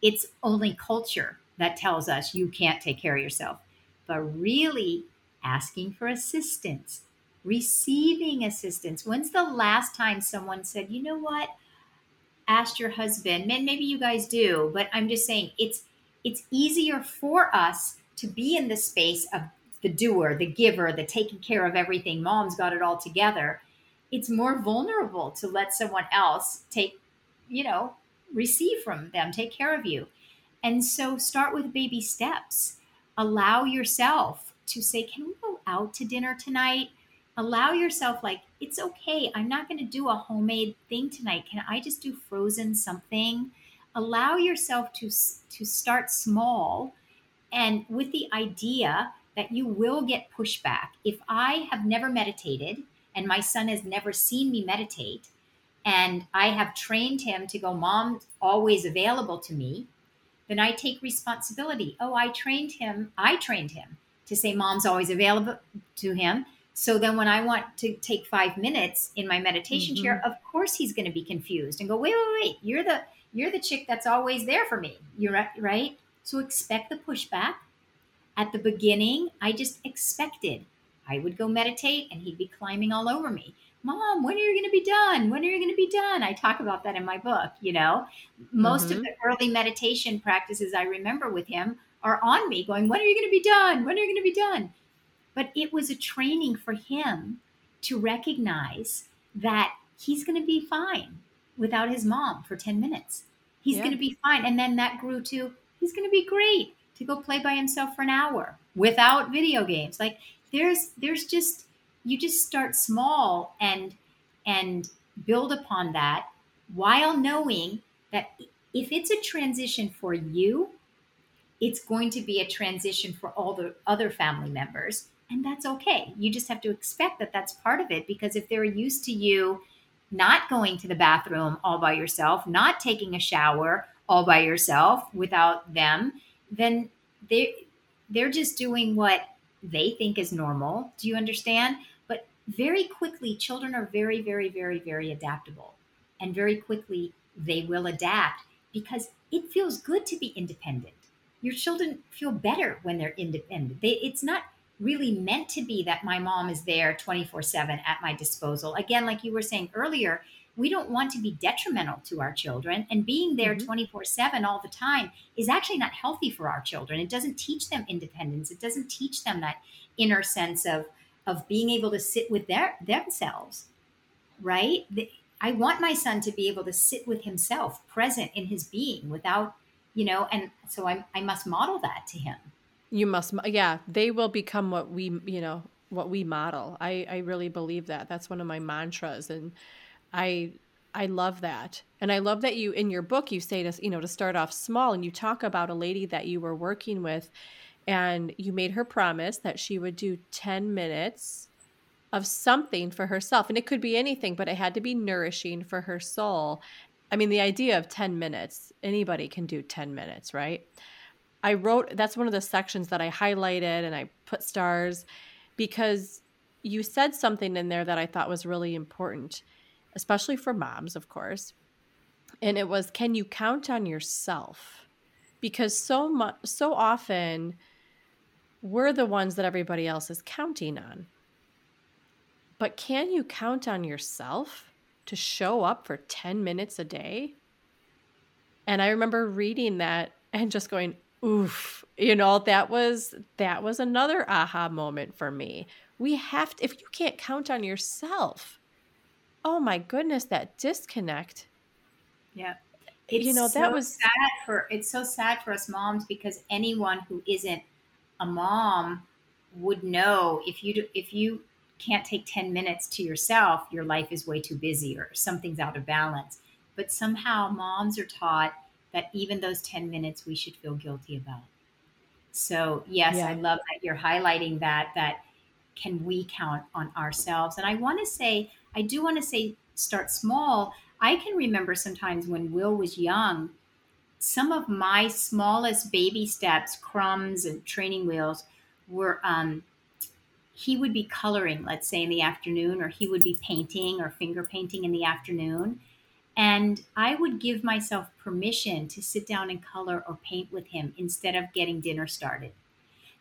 it's only culture that tells us you can't take care of yourself. But really, asking for assistance, receiving assistance. When's the last time someone said, you know what? Asked your husband, man, maybe you guys do, but I'm just saying it's it's easier for us to be in the space of the doer, the giver, the taking care of everything. Mom's got it all together. It's more vulnerable to let someone else take, you know, receive from them, take care of you. And so start with baby steps. Allow yourself to say, can we go out to dinner tonight? Allow yourself, like, it's okay. I'm not going to do a homemade thing tonight. Can I just do frozen something? Allow yourself to, to start small and with the idea that you will get pushback. If I have never meditated and my son has never seen me meditate, and I have trained him to go, Mom's always available to me, then I take responsibility. Oh, I trained him. I trained him to say mom's always available to him. So then when I want to take five minutes in my meditation mm-hmm. chair, of course he's going to be confused and go, wait, wait, wait, you're the you're the chick that's always there for me. You're right, right? So expect the pushback. At the beginning, I just expected. I would go meditate and he'd be climbing all over me. Mom, when are you going to be done? When are you going to be done? I talk about that in my book. You know, most mm-hmm. of the early meditation practices I remember with him are on me, going, When are you going to be done? When are you going to be done? But it was a training for him to recognize that he's going to be fine without his mom for 10 minutes. He's yeah. going to be fine. And then that grew to he's going to be great to go play by himself for an hour without video games. Like there's there's just you just start small and and build upon that while knowing that if it's a transition for you, it's going to be a transition for all the other family members. And that's okay. You just have to expect that that's part of it because if they're used to you not going to the bathroom all by yourself, not taking a shower all by yourself without them, then they they're just doing what they think is normal. Do you understand? But very quickly children are very very very very adaptable. And very quickly they will adapt because it feels good to be independent. Your children feel better when they're independent. They, it's not really meant to be that my mom is there 24 7 at my disposal. Again, like you were saying earlier, we don't want to be detrimental to our children. And being there mm-hmm. 24 mm-hmm. 7 all the time is actually not healthy for our children. It doesn't teach them independence, it doesn't teach them that inner sense of, of being able to sit with their, themselves, right? I want my son to be able to sit with himself, present in his being without, you know, and so I, I must model that to him. You must, yeah, they will become what we, you know, what we model. I, I really believe that. That's one of my mantras. And I, I love that. And I love that you, in your book, you say to, you know, to start off small and you talk about a lady that you were working with and you made her promise that she would do 10 minutes of something for herself. And it could be anything, but it had to be nourishing for her soul. I mean, the idea of 10 minutes, anybody can do 10 minutes, right? I wrote that's one of the sections that I highlighted and I put stars because you said something in there that I thought was really important, especially for moms, of course. And it was can you count on yourself? Because so much so often we're the ones that everybody else is counting on. But can you count on yourself to show up for 10 minutes a day? And I remember reading that and just going, oof you know that was that was another aha moment for me. We have to if you can't count on yourself oh my goodness that disconnect. Yeah. It's you know that was sad for it's so sad for us moms because anyone who isn't a mom would know if you do, if you can't take 10 minutes to yourself your life is way too busy or something's out of balance but somehow moms are taught that even those 10 minutes we should feel guilty about. So, yes, yeah. I love that you're highlighting that that can we count on ourselves? And I want to say I do want to say start small. I can remember sometimes when Will was young, some of my smallest baby steps, crumbs and training wheels were um, he would be coloring, let's say in the afternoon, or he would be painting or finger painting in the afternoon. And I would give myself permission to sit down and color or paint with him instead of getting dinner started.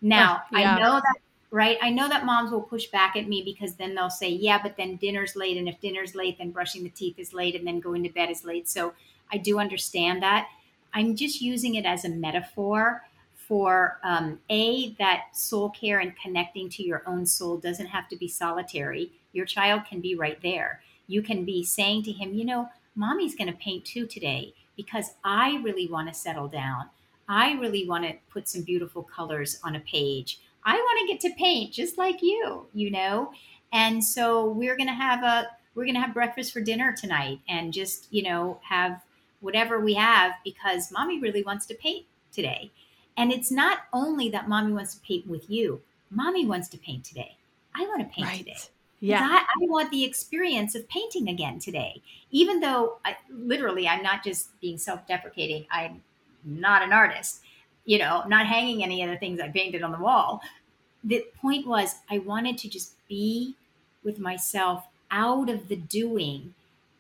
Now, yeah. I know that, right? I know that moms will push back at me because then they'll say, yeah, but then dinner's late. And if dinner's late, then brushing the teeth is late and then going to bed is late. So I do understand that. I'm just using it as a metaphor for um, a that soul care and connecting to your own soul doesn't have to be solitary your child can be right there you can be saying to him you know mommy's going to paint too today because I really want to settle down. I really want to put some beautiful colors on a page. I want to get to paint just like you, you know? And so we're going to have a we're going to have breakfast for dinner tonight and just, you know, have whatever we have because mommy really wants to paint today. And it's not only that mommy wants to paint with you. Mommy wants to paint today. I want to paint right. today. Yeah. I, I, want the experience of painting again today. Even though I, literally I'm not just being self deprecating, I'm not an artist, you know, not hanging any of the things I painted on the wall. The point was, I wanted to just be with myself out of the doing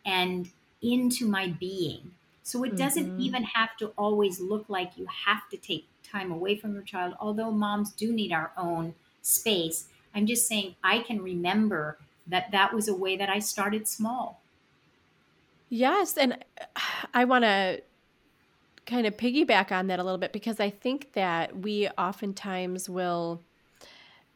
and into my being. So it doesn't mm-hmm. even have to always look like you have to take time away from your child, although moms do need our own space. I'm just saying, I can remember that that was a way that I started small. Yes. And I want to kind of piggyback on that a little bit because I think that we oftentimes will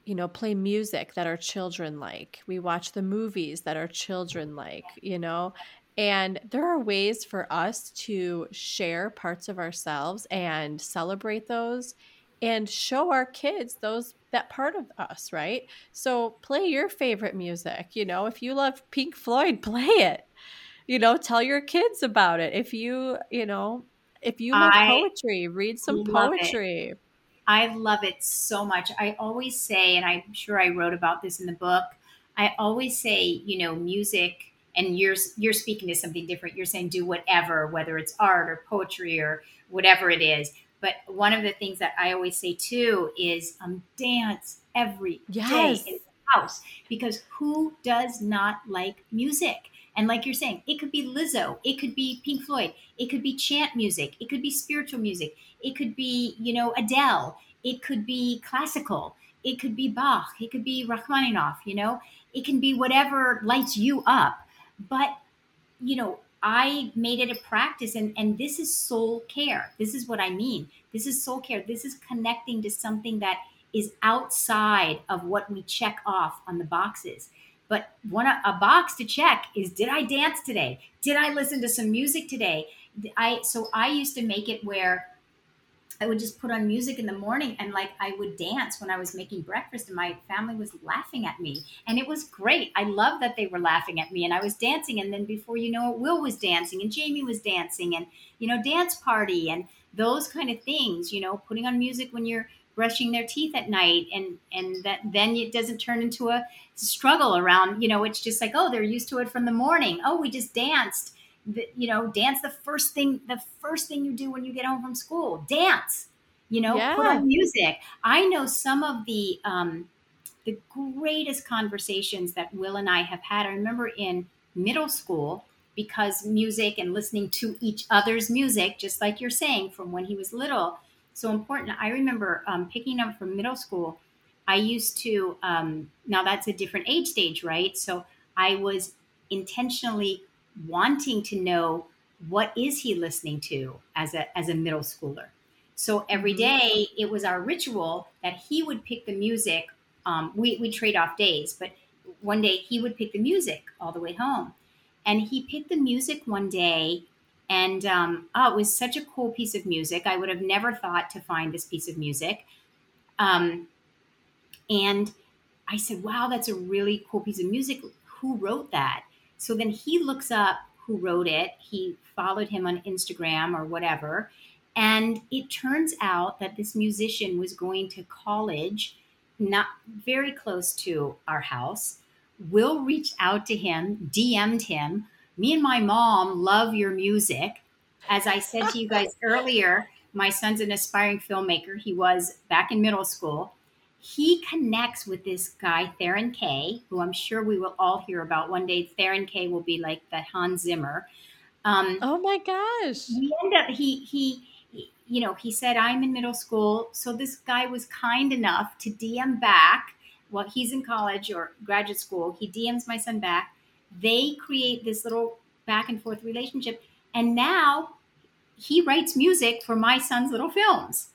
you know, play music that our children like. We watch the movies that our children like, you know. And there are ways for us to share parts of ourselves and celebrate those and show our kids those that part of us, right? So play your favorite music, you know, if you love Pink Floyd, (laughs) play it. You know, tell your kids about it. If you, you know, if you love I poetry, read some poetry. It. I love it so much. I always say, and I'm sure I wrote about this in the book, I always say, you know, music and you're you're speaking to something different. You're saying do whatever, whether it's art or poetry or whatever it is. But one of the things that I always say too is um, dance every yes. day in the house because who does not like music? And like you're saying, it could be Lizzo, it could be Pink Floyd, it could be chant music, it could be spiritual music, it could be, you know, Adele, it could be classical, it could be Bach, it could be Rachmaninoff, you know, it can be whatever lights you up. But, you know, I made it a practice and, and this is soul care. This is what I mean. This is soul care. This is connecting to something that is outside of what we check off on the boxes. But one a box to check is did I dance today? Did I listen to some music today? I so I used to make it where I would just put on music in the morning and like I would dance when I was making breakfast and my family was laughing at me. And it was great. I love that they were laughing at me and I was dancing. And then before you know it, Will was dancing and Jamie was dancing and, you know, dance party and those kind of things, you know, putting on music when you're brushing their teeth at night and and that then it doesn't turn into a struggle around, you know, it's just like, oh, they're used to it from the morning. Oh, we just danced you know, dance the first thing, the first thing you do when you get home from school, dance, you know, yeah. put on music. I know some of the, um, the greatest conversations that Will and I have had. I remember in middle school, because music and listening to each other's music, just like you're saying, from when he was little, so important. I remember um, picking up from middle school. I used to, um, now that's a different age stage, right? So I was intentionally wanting to know what is he listening to as a as a middle schooler. So every mm-hmm. it was our ritual that he would pick the music. Um, we we trade off days, but one day he would pick the music all the way home, and he picked the music one day, and um, oh, it was such a cool piece of music. I would have never thought to find this piece of music, um, and I said, "Wow, that's a really cool piece of music. Who wrote that?" So then he looks up who wrote it. He followed him on Instagram or whatever. And it turns out that this musician was going to college, not very close to our house. Will reached out to him, DM'd him. Me and my mom love your music. As I said to you guys (laughs) earlier, my son's an aspiring filmmaker. He was back in middle school he connects with this guy Theron Kay, who I'm sure we will all hear about one day. Theron Kay will be like the Hans Zimmer. Um, oh my gosh! He end up he, he he you know he said I'm in middle school, so this guy was kind enough to DM back. Well, he's in college or graduate school, he DMs my son back. They create this little back and forth relationship, and now he writes music for my son's little films.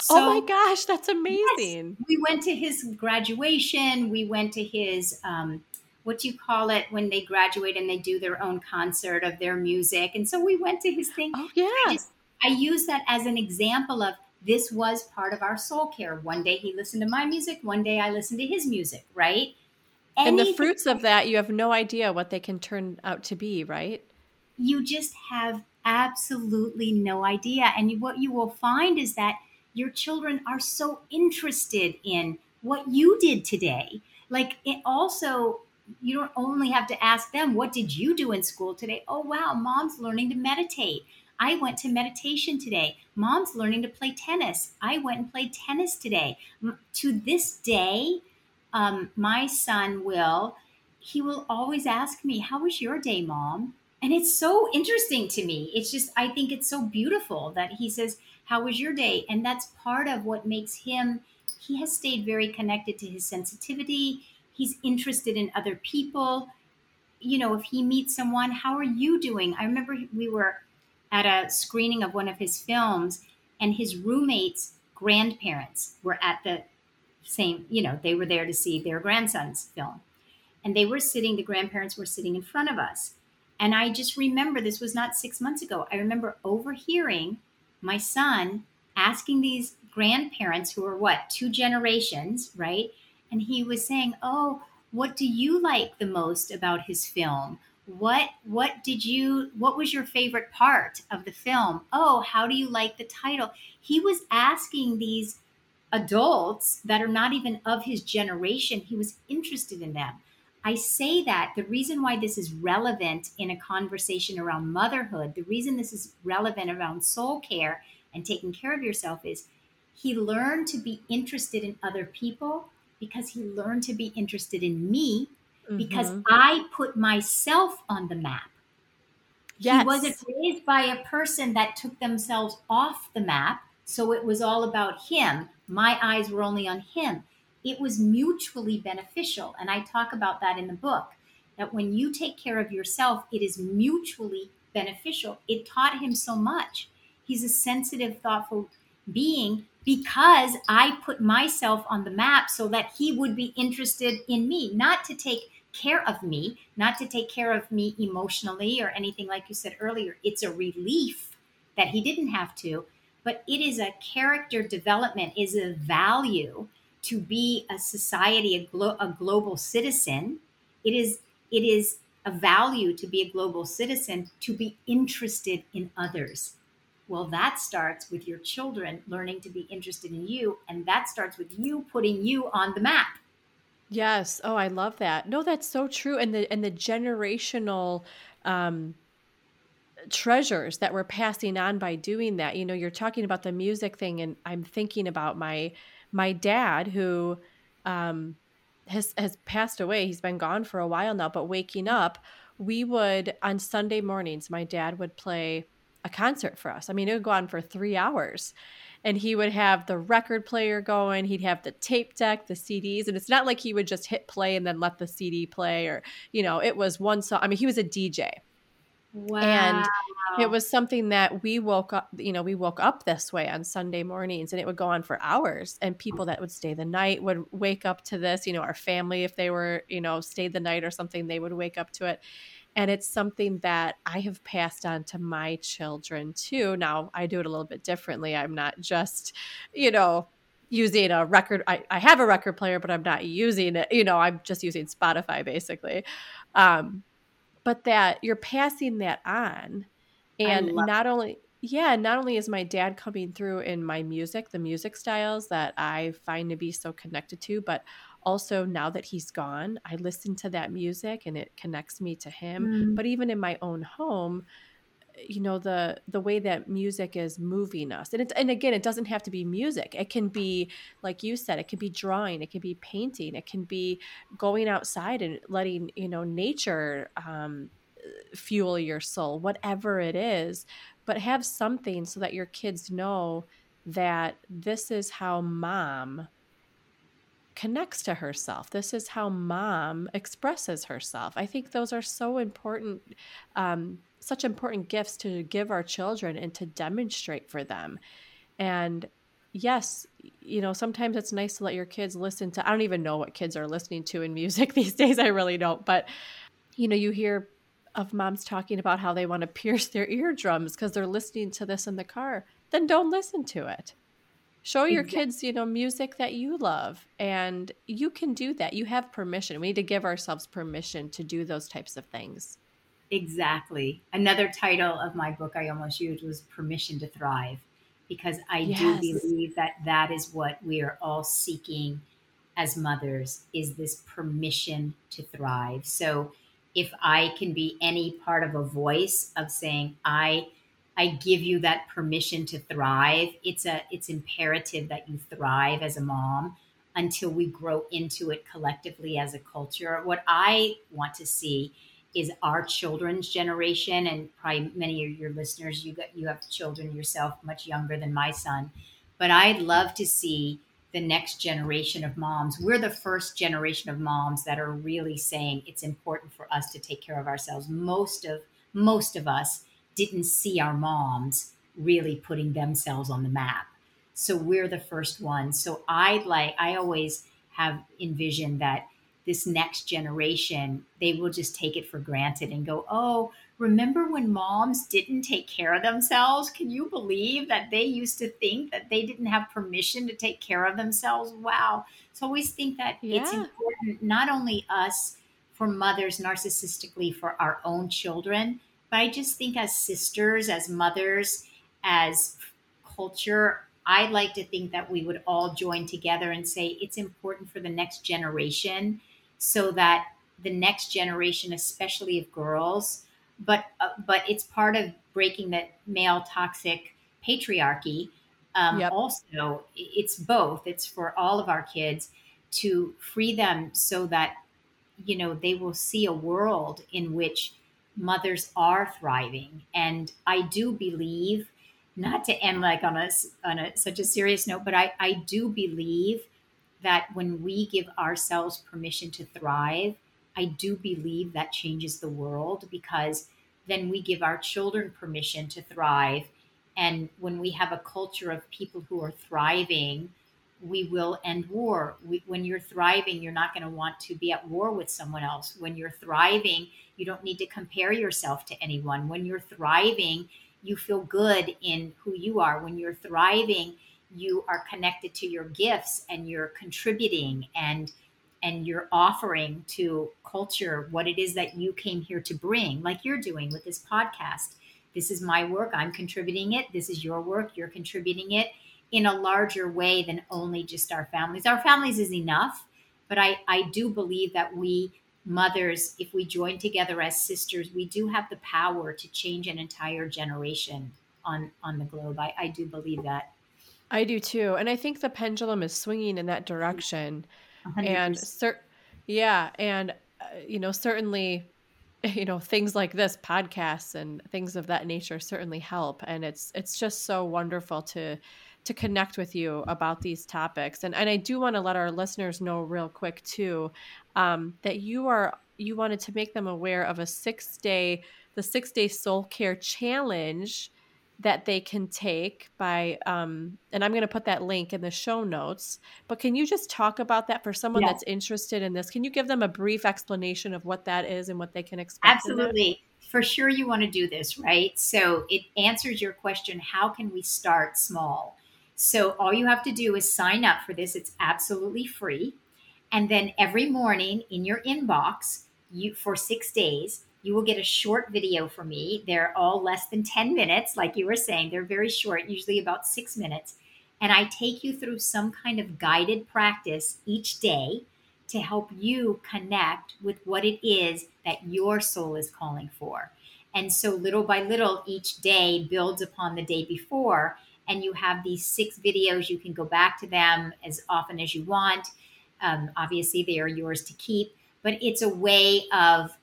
So, oh my gosh, that's amazing. Yes, we went to his graduation. We went to his, um, what do you call it when they graduate and they do their own concert of their music? And so we went to his thing. Oh, yeah. I, just, I use that as an example of this was part of our soul care. One day he listened to my music, one day I listened to his music, right? Anything, and the fruits of that, you have no idea what they can turn out to be, right? You just have absolutely no idea. And what you will find is that your children are so interested in what you did today. Like it also, you don't only have to ask them, what did you do in school today? Oh, wow, mom's learning to meditate. I went to meditation today. Mom's learning to play tennis. I went and played tennis today. To this day, um, my son will, he will always ask me, How was your day, mom? And it's so interesting to me. It's just, I think it's so beautiful that he says, How was your day? And that's part of what makes him, he has stayed very connected to his sensitivity. He's interested in other people. You know, if he meets someone, how are you doing? I remember we were at a screening of one of his films, and his roommate's grandparents were at the same, you know, they were there to see their grandson's film. And they were sitting, the grandparents were sitting in front of us. And I just remember this was not six months ago. I remember overhearing my son asking these grandparents who are what, two generations, right? And he was saying, Oh, what do you like the most about his film? what what did you what was your favorite part of the film oh how do you like the title he was asking these adults that are not even of his generation he was interested in them i say that the reason why this is relevant in a conversation around motherhood the reason this is relevant around soul care and taking care of yourself is he learned to be interested in other people because he learned to be interested in me because mm-hmm. I put myself on the map. Yes. He wasn't raised by a person that took themselves off the map. So it was all about him. My eyes were only on him. It was mutually beneficial. And I talk about that in the book that when you take care of yourself, it is mutually beneficial. It taught him so much. He's a sensitive, thoughtful being because I put myself on the map so that he would be interested in me, not to take care of me, not to take care of me emotionally or anything like you said earlier. It's a relief that he didn't have to, but it is a character development, is a value to be a society, a, glo- a global citizen. It is it is a value to be a global citizen to be interested in others. Well, that starts with your children learning to be interested in you, and that starts with you putting you on the map. Yes. Oh, I love that. No, that's so true. And the and the generational um treasures that we're passing on by doing that. You know, you're talking about the music thing and I'm thinking about my my dad who um has has passed away. He's been gone for a while now, but waking up, we would on Sunday mornings, my dad would play a concert for us. I mean, it would go on for 3 hours. And he would have the record player going. He'd have the tape deck the cds and it's not like he would just hit play and then let the cd play or you know it was one song. I mean he was a dj Wow. And it was something that we woke up, you know, we woke up this way on Sunday mornings and it would go on for hours. And people that would stay the night would wake up to this, you know, our family, if they were, you know, stayed the night or something, they would wake up to it and it's something that I have passed on to my children too. Now I do it a little bit differently. I'm not just, you know, using a record. I, I have a record player, but I'm not using it. You know, I'm just using Spotify basically. Um, but that you're passing that on, and not only yeah, not only is my dad coming through in my music, the music styles that I find to be so connected to, but also now that he's gone i listen to that music and it connects me to him. Mm. but even in my own home you know the the way that music is moving us. And it, and again it doesn't have to be music. It can be like you said it can be drawing it can be painting it can be going outside and letting you know nature um, fuel your soul whatever it is. But have something so that your kids know that this is how mom connects to herself. This is how mom expresses herself. I think those are so important, um, such important gifts to give our children and to demonstrate for them. And yes, you know, sometimes it's nice to let your kids listen to, I don't even know what kids are listening to in music (laughs) these days. I really don't. But, you know, you hear of moms talking about how they want to pierce their eardrums because they're listening to this in the car. Then don't listen to it. Show your kids, you know, music that you love. And you can do that. You have permission. We need to give ourselves permission to do those types of things. Exactly. Another title of my book I almost used was Permission to Thrive, because I yes. do believe that that is what we are all seeking as mothers is this permission to thrive. So if I can be any part of a voice of saying, I I give you that permission to thrive. It's a it's imperative that you thrive as a mom until we grow into it collectively as a culture. What I want to see is our children's generation and probably many of your listeners you got you have children yourself much younger than my son but i'd love to see the next generation of moms we're the first generation of moms that are really saying it's important for us to take care of ourselves most of most of us didn't see our moms really putting themselves on the map so we're the first ones so i'd like i always have envisioned that this next generation, they will just take it for granted and go, oh, remember when moms didn't take care of themselves? Can you believe that they used to think that they didn't have permission to take care of themselves? Wow. So I always think that yeah. it's important, not only us for mothers narcissistically for our own children, but I just think as sisters, as mothers, as culture, I'd like to think that we would all join together and say it's important for the next generation so that the next generation, especially of girls, but uh, but it's part of breaking that male toxic patriarchy. Um, yep. Also, it's both. It's for all of our kids to free them so that you know they will see a world in which mothers are thriving. And I do believe, not to end like on a on a such a serious note, but I I do believe that when we give ourselves permission to thrive, I do believe that changes the world because then we give our children permission to thrive. And when we have a culture of people who are thriving, we will end war. We, when you're thriving, you're not going to want to be at war with someone else. When you're thriving, you don't need to compare yourself to anyone. When you're thriving, you feel good in who you are. When you're thriving, you are connected to your gifts and you're contributing and and you're offering to culture what it is that you came here to bring like you're doing with this podcast this is my work i'm contributing it this is your work you're contributing it in a larger way than only just our families our families is enough but i i do believe that we mothers if we join together as sisters we do have the power to change an entire generation on on the globe i, I do believe that I do too. And I think the pendulum is swinging in that direction. 100%. And cer- yeah, and uh, you know, certainly (laughs) you know, things like this podcasts and things of that nature certainly help and it's it's just so wonderful to to connect with you about these topics. And and I do want to let our listeners know real quick too um, that you are you wanted to make them aware of a 6-day the 6-day soul care challenge that they can take by um, and i'm going to put that link in the show notes but can you just talk about that for someone yeah. that's interested in this? Can you give them a brief explanation of what that is and what they can expect absolutely. For sure you want to do this right? So it answers your question how can we start small so all you have to do is sign up for this it's absolutely free and then every morning in your inbox you for six days you will get a short video from me. They're all less than 10 minutes, like you were saying. They're very short, usually about six minutes. And I take you through some kind of guided practice each day to help you connect with what it is that your soul is calling for. And so, little by little, each day builds upon the day before. And you have these six videos. You can go back to them as often as you want. Um, obviously, they are yours to keep, but it's a way of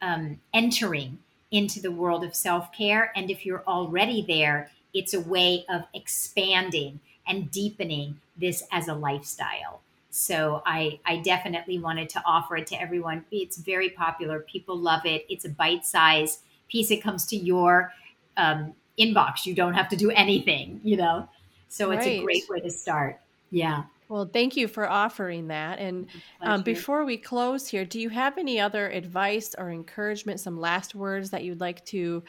um, entering into the world of self care. And if you're already there, it's a way of expanding and deepening this as a lifestyle. So I, I definitely wanted to offer it to everyone. It's very popular. People love it. It's a bite size piece. It comes to your um, inbox. You don't have to do anything, you know? So it's right. a great way to start. Yeah. Well, thank you for offering that. And um, before we close here, do you have any other advice or encouragement, some last words that you'd like to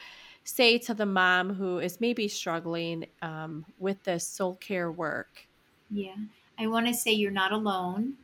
say to the mom who is maybe struggling um, with this soul care work? Yeah, I want to say you're not alone.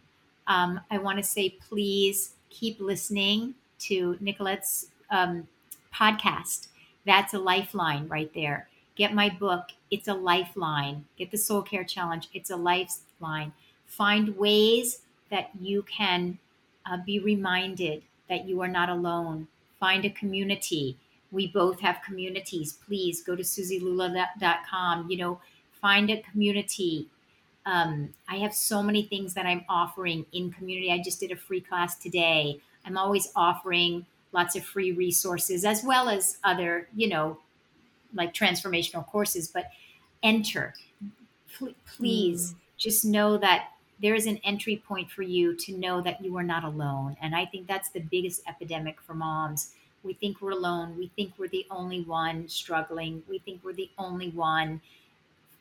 Um, I want to say, please keep listening to Nicolette's um, podcast. That's a lifeline right there. Get my book. It's a lifeline. Get the Soul Care Challenge. It's a lifeline. Find ways that you can uh, be reminded that you are not alone. Find a community. We both have communities. Please go to suzilula.com. You know, find a community. Um, I have so many things that I'm offering in community. I just did a free class today. I'm always offering lots of free resources as well as other, you know, like transformational courses. But enter. P- please mm. just know that there is an entry point for you to know that you are not alone. And I think that's the biggest epidemic for moms. We think we're alone. We think we're the only one struggling. We think we're the only one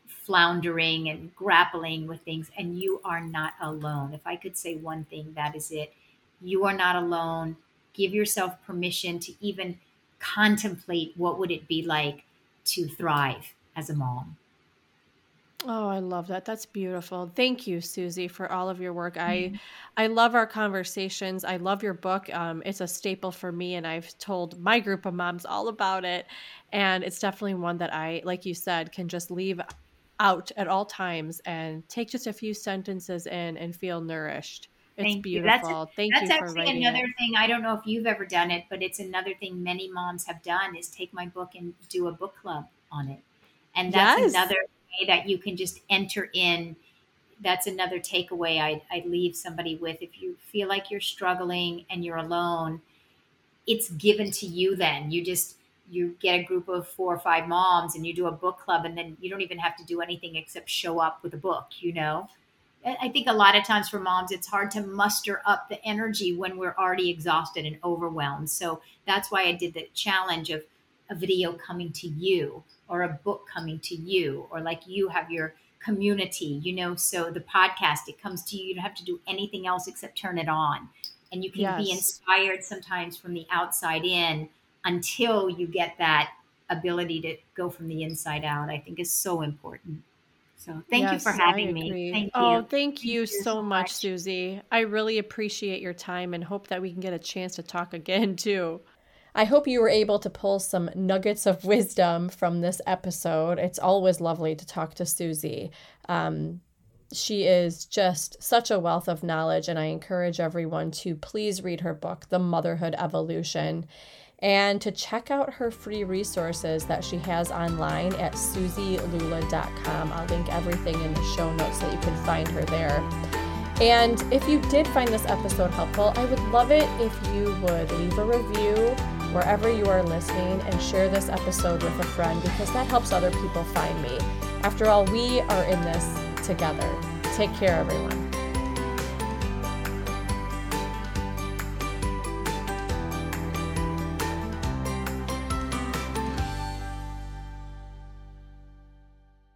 floundering and grappling with things. And you are not alone. If I could say one thing, that is it. You are not alone. Give yourself permission to even contemplate what would it be like to thrive as a mom. Oh, I love that. That's beautiful. Thank you, Suzi, for all of your work. I Mm-hmm. I love our conversations. I love your book. Um, it's a staple for me, and I've told my group of moms all about it. And it's definitely one that I, like you said, can just leave out at all times and take just a few sentences in and feel nourished. It's Thank you. That's beautiful. Thank That's you for actually another it. thing. I don't know if you've ever done it, but it's another thing many moms have done is take my book and do a book club on it. And that's Yes. another way that you can just enter in. That's another takeaway I'd, I'd leave somebody with. If you feel like you're struggling and you're alone, it's given to you then. You just you get a group of four or five moms and you do a book club and then you don't even have to do anything except show up with a book, you know? I think a lot of times for moms, it's hard to muster up the energy when we're already exhausted and overwhelmed. So that's why I did the challenge of a video coming to you or a book coming to you, or like you have your community, you know. So the podcast, it comes to you. You don't have to do anything else except turn it on. And you can be inspired sometimes from the outside in until you get that ability to go from the inside out, I think is so important. So thank you for having me. Thank Oh, you. thank you you so much, much. Suzi. I really appreciate your time and hope that we can get a chance to talk again (laughs) too. I hope you were able to pull some nuggets of wisdom from this episode. It's always lovely to talk to Suzi. Um, she is just such a wealth of knowledge, and I encourage everyone to please read her book, The Motherhood Evolution, and to check out her free resources that she has online at suzilula.com. I'll link everything in the show notes so that you can find her there. And if you did find this episode helpful, I would love it if you would leave a review wherever you are listening and share this episode with a friend because that helps other people find me. After all, we are in this together. Take care, everyone.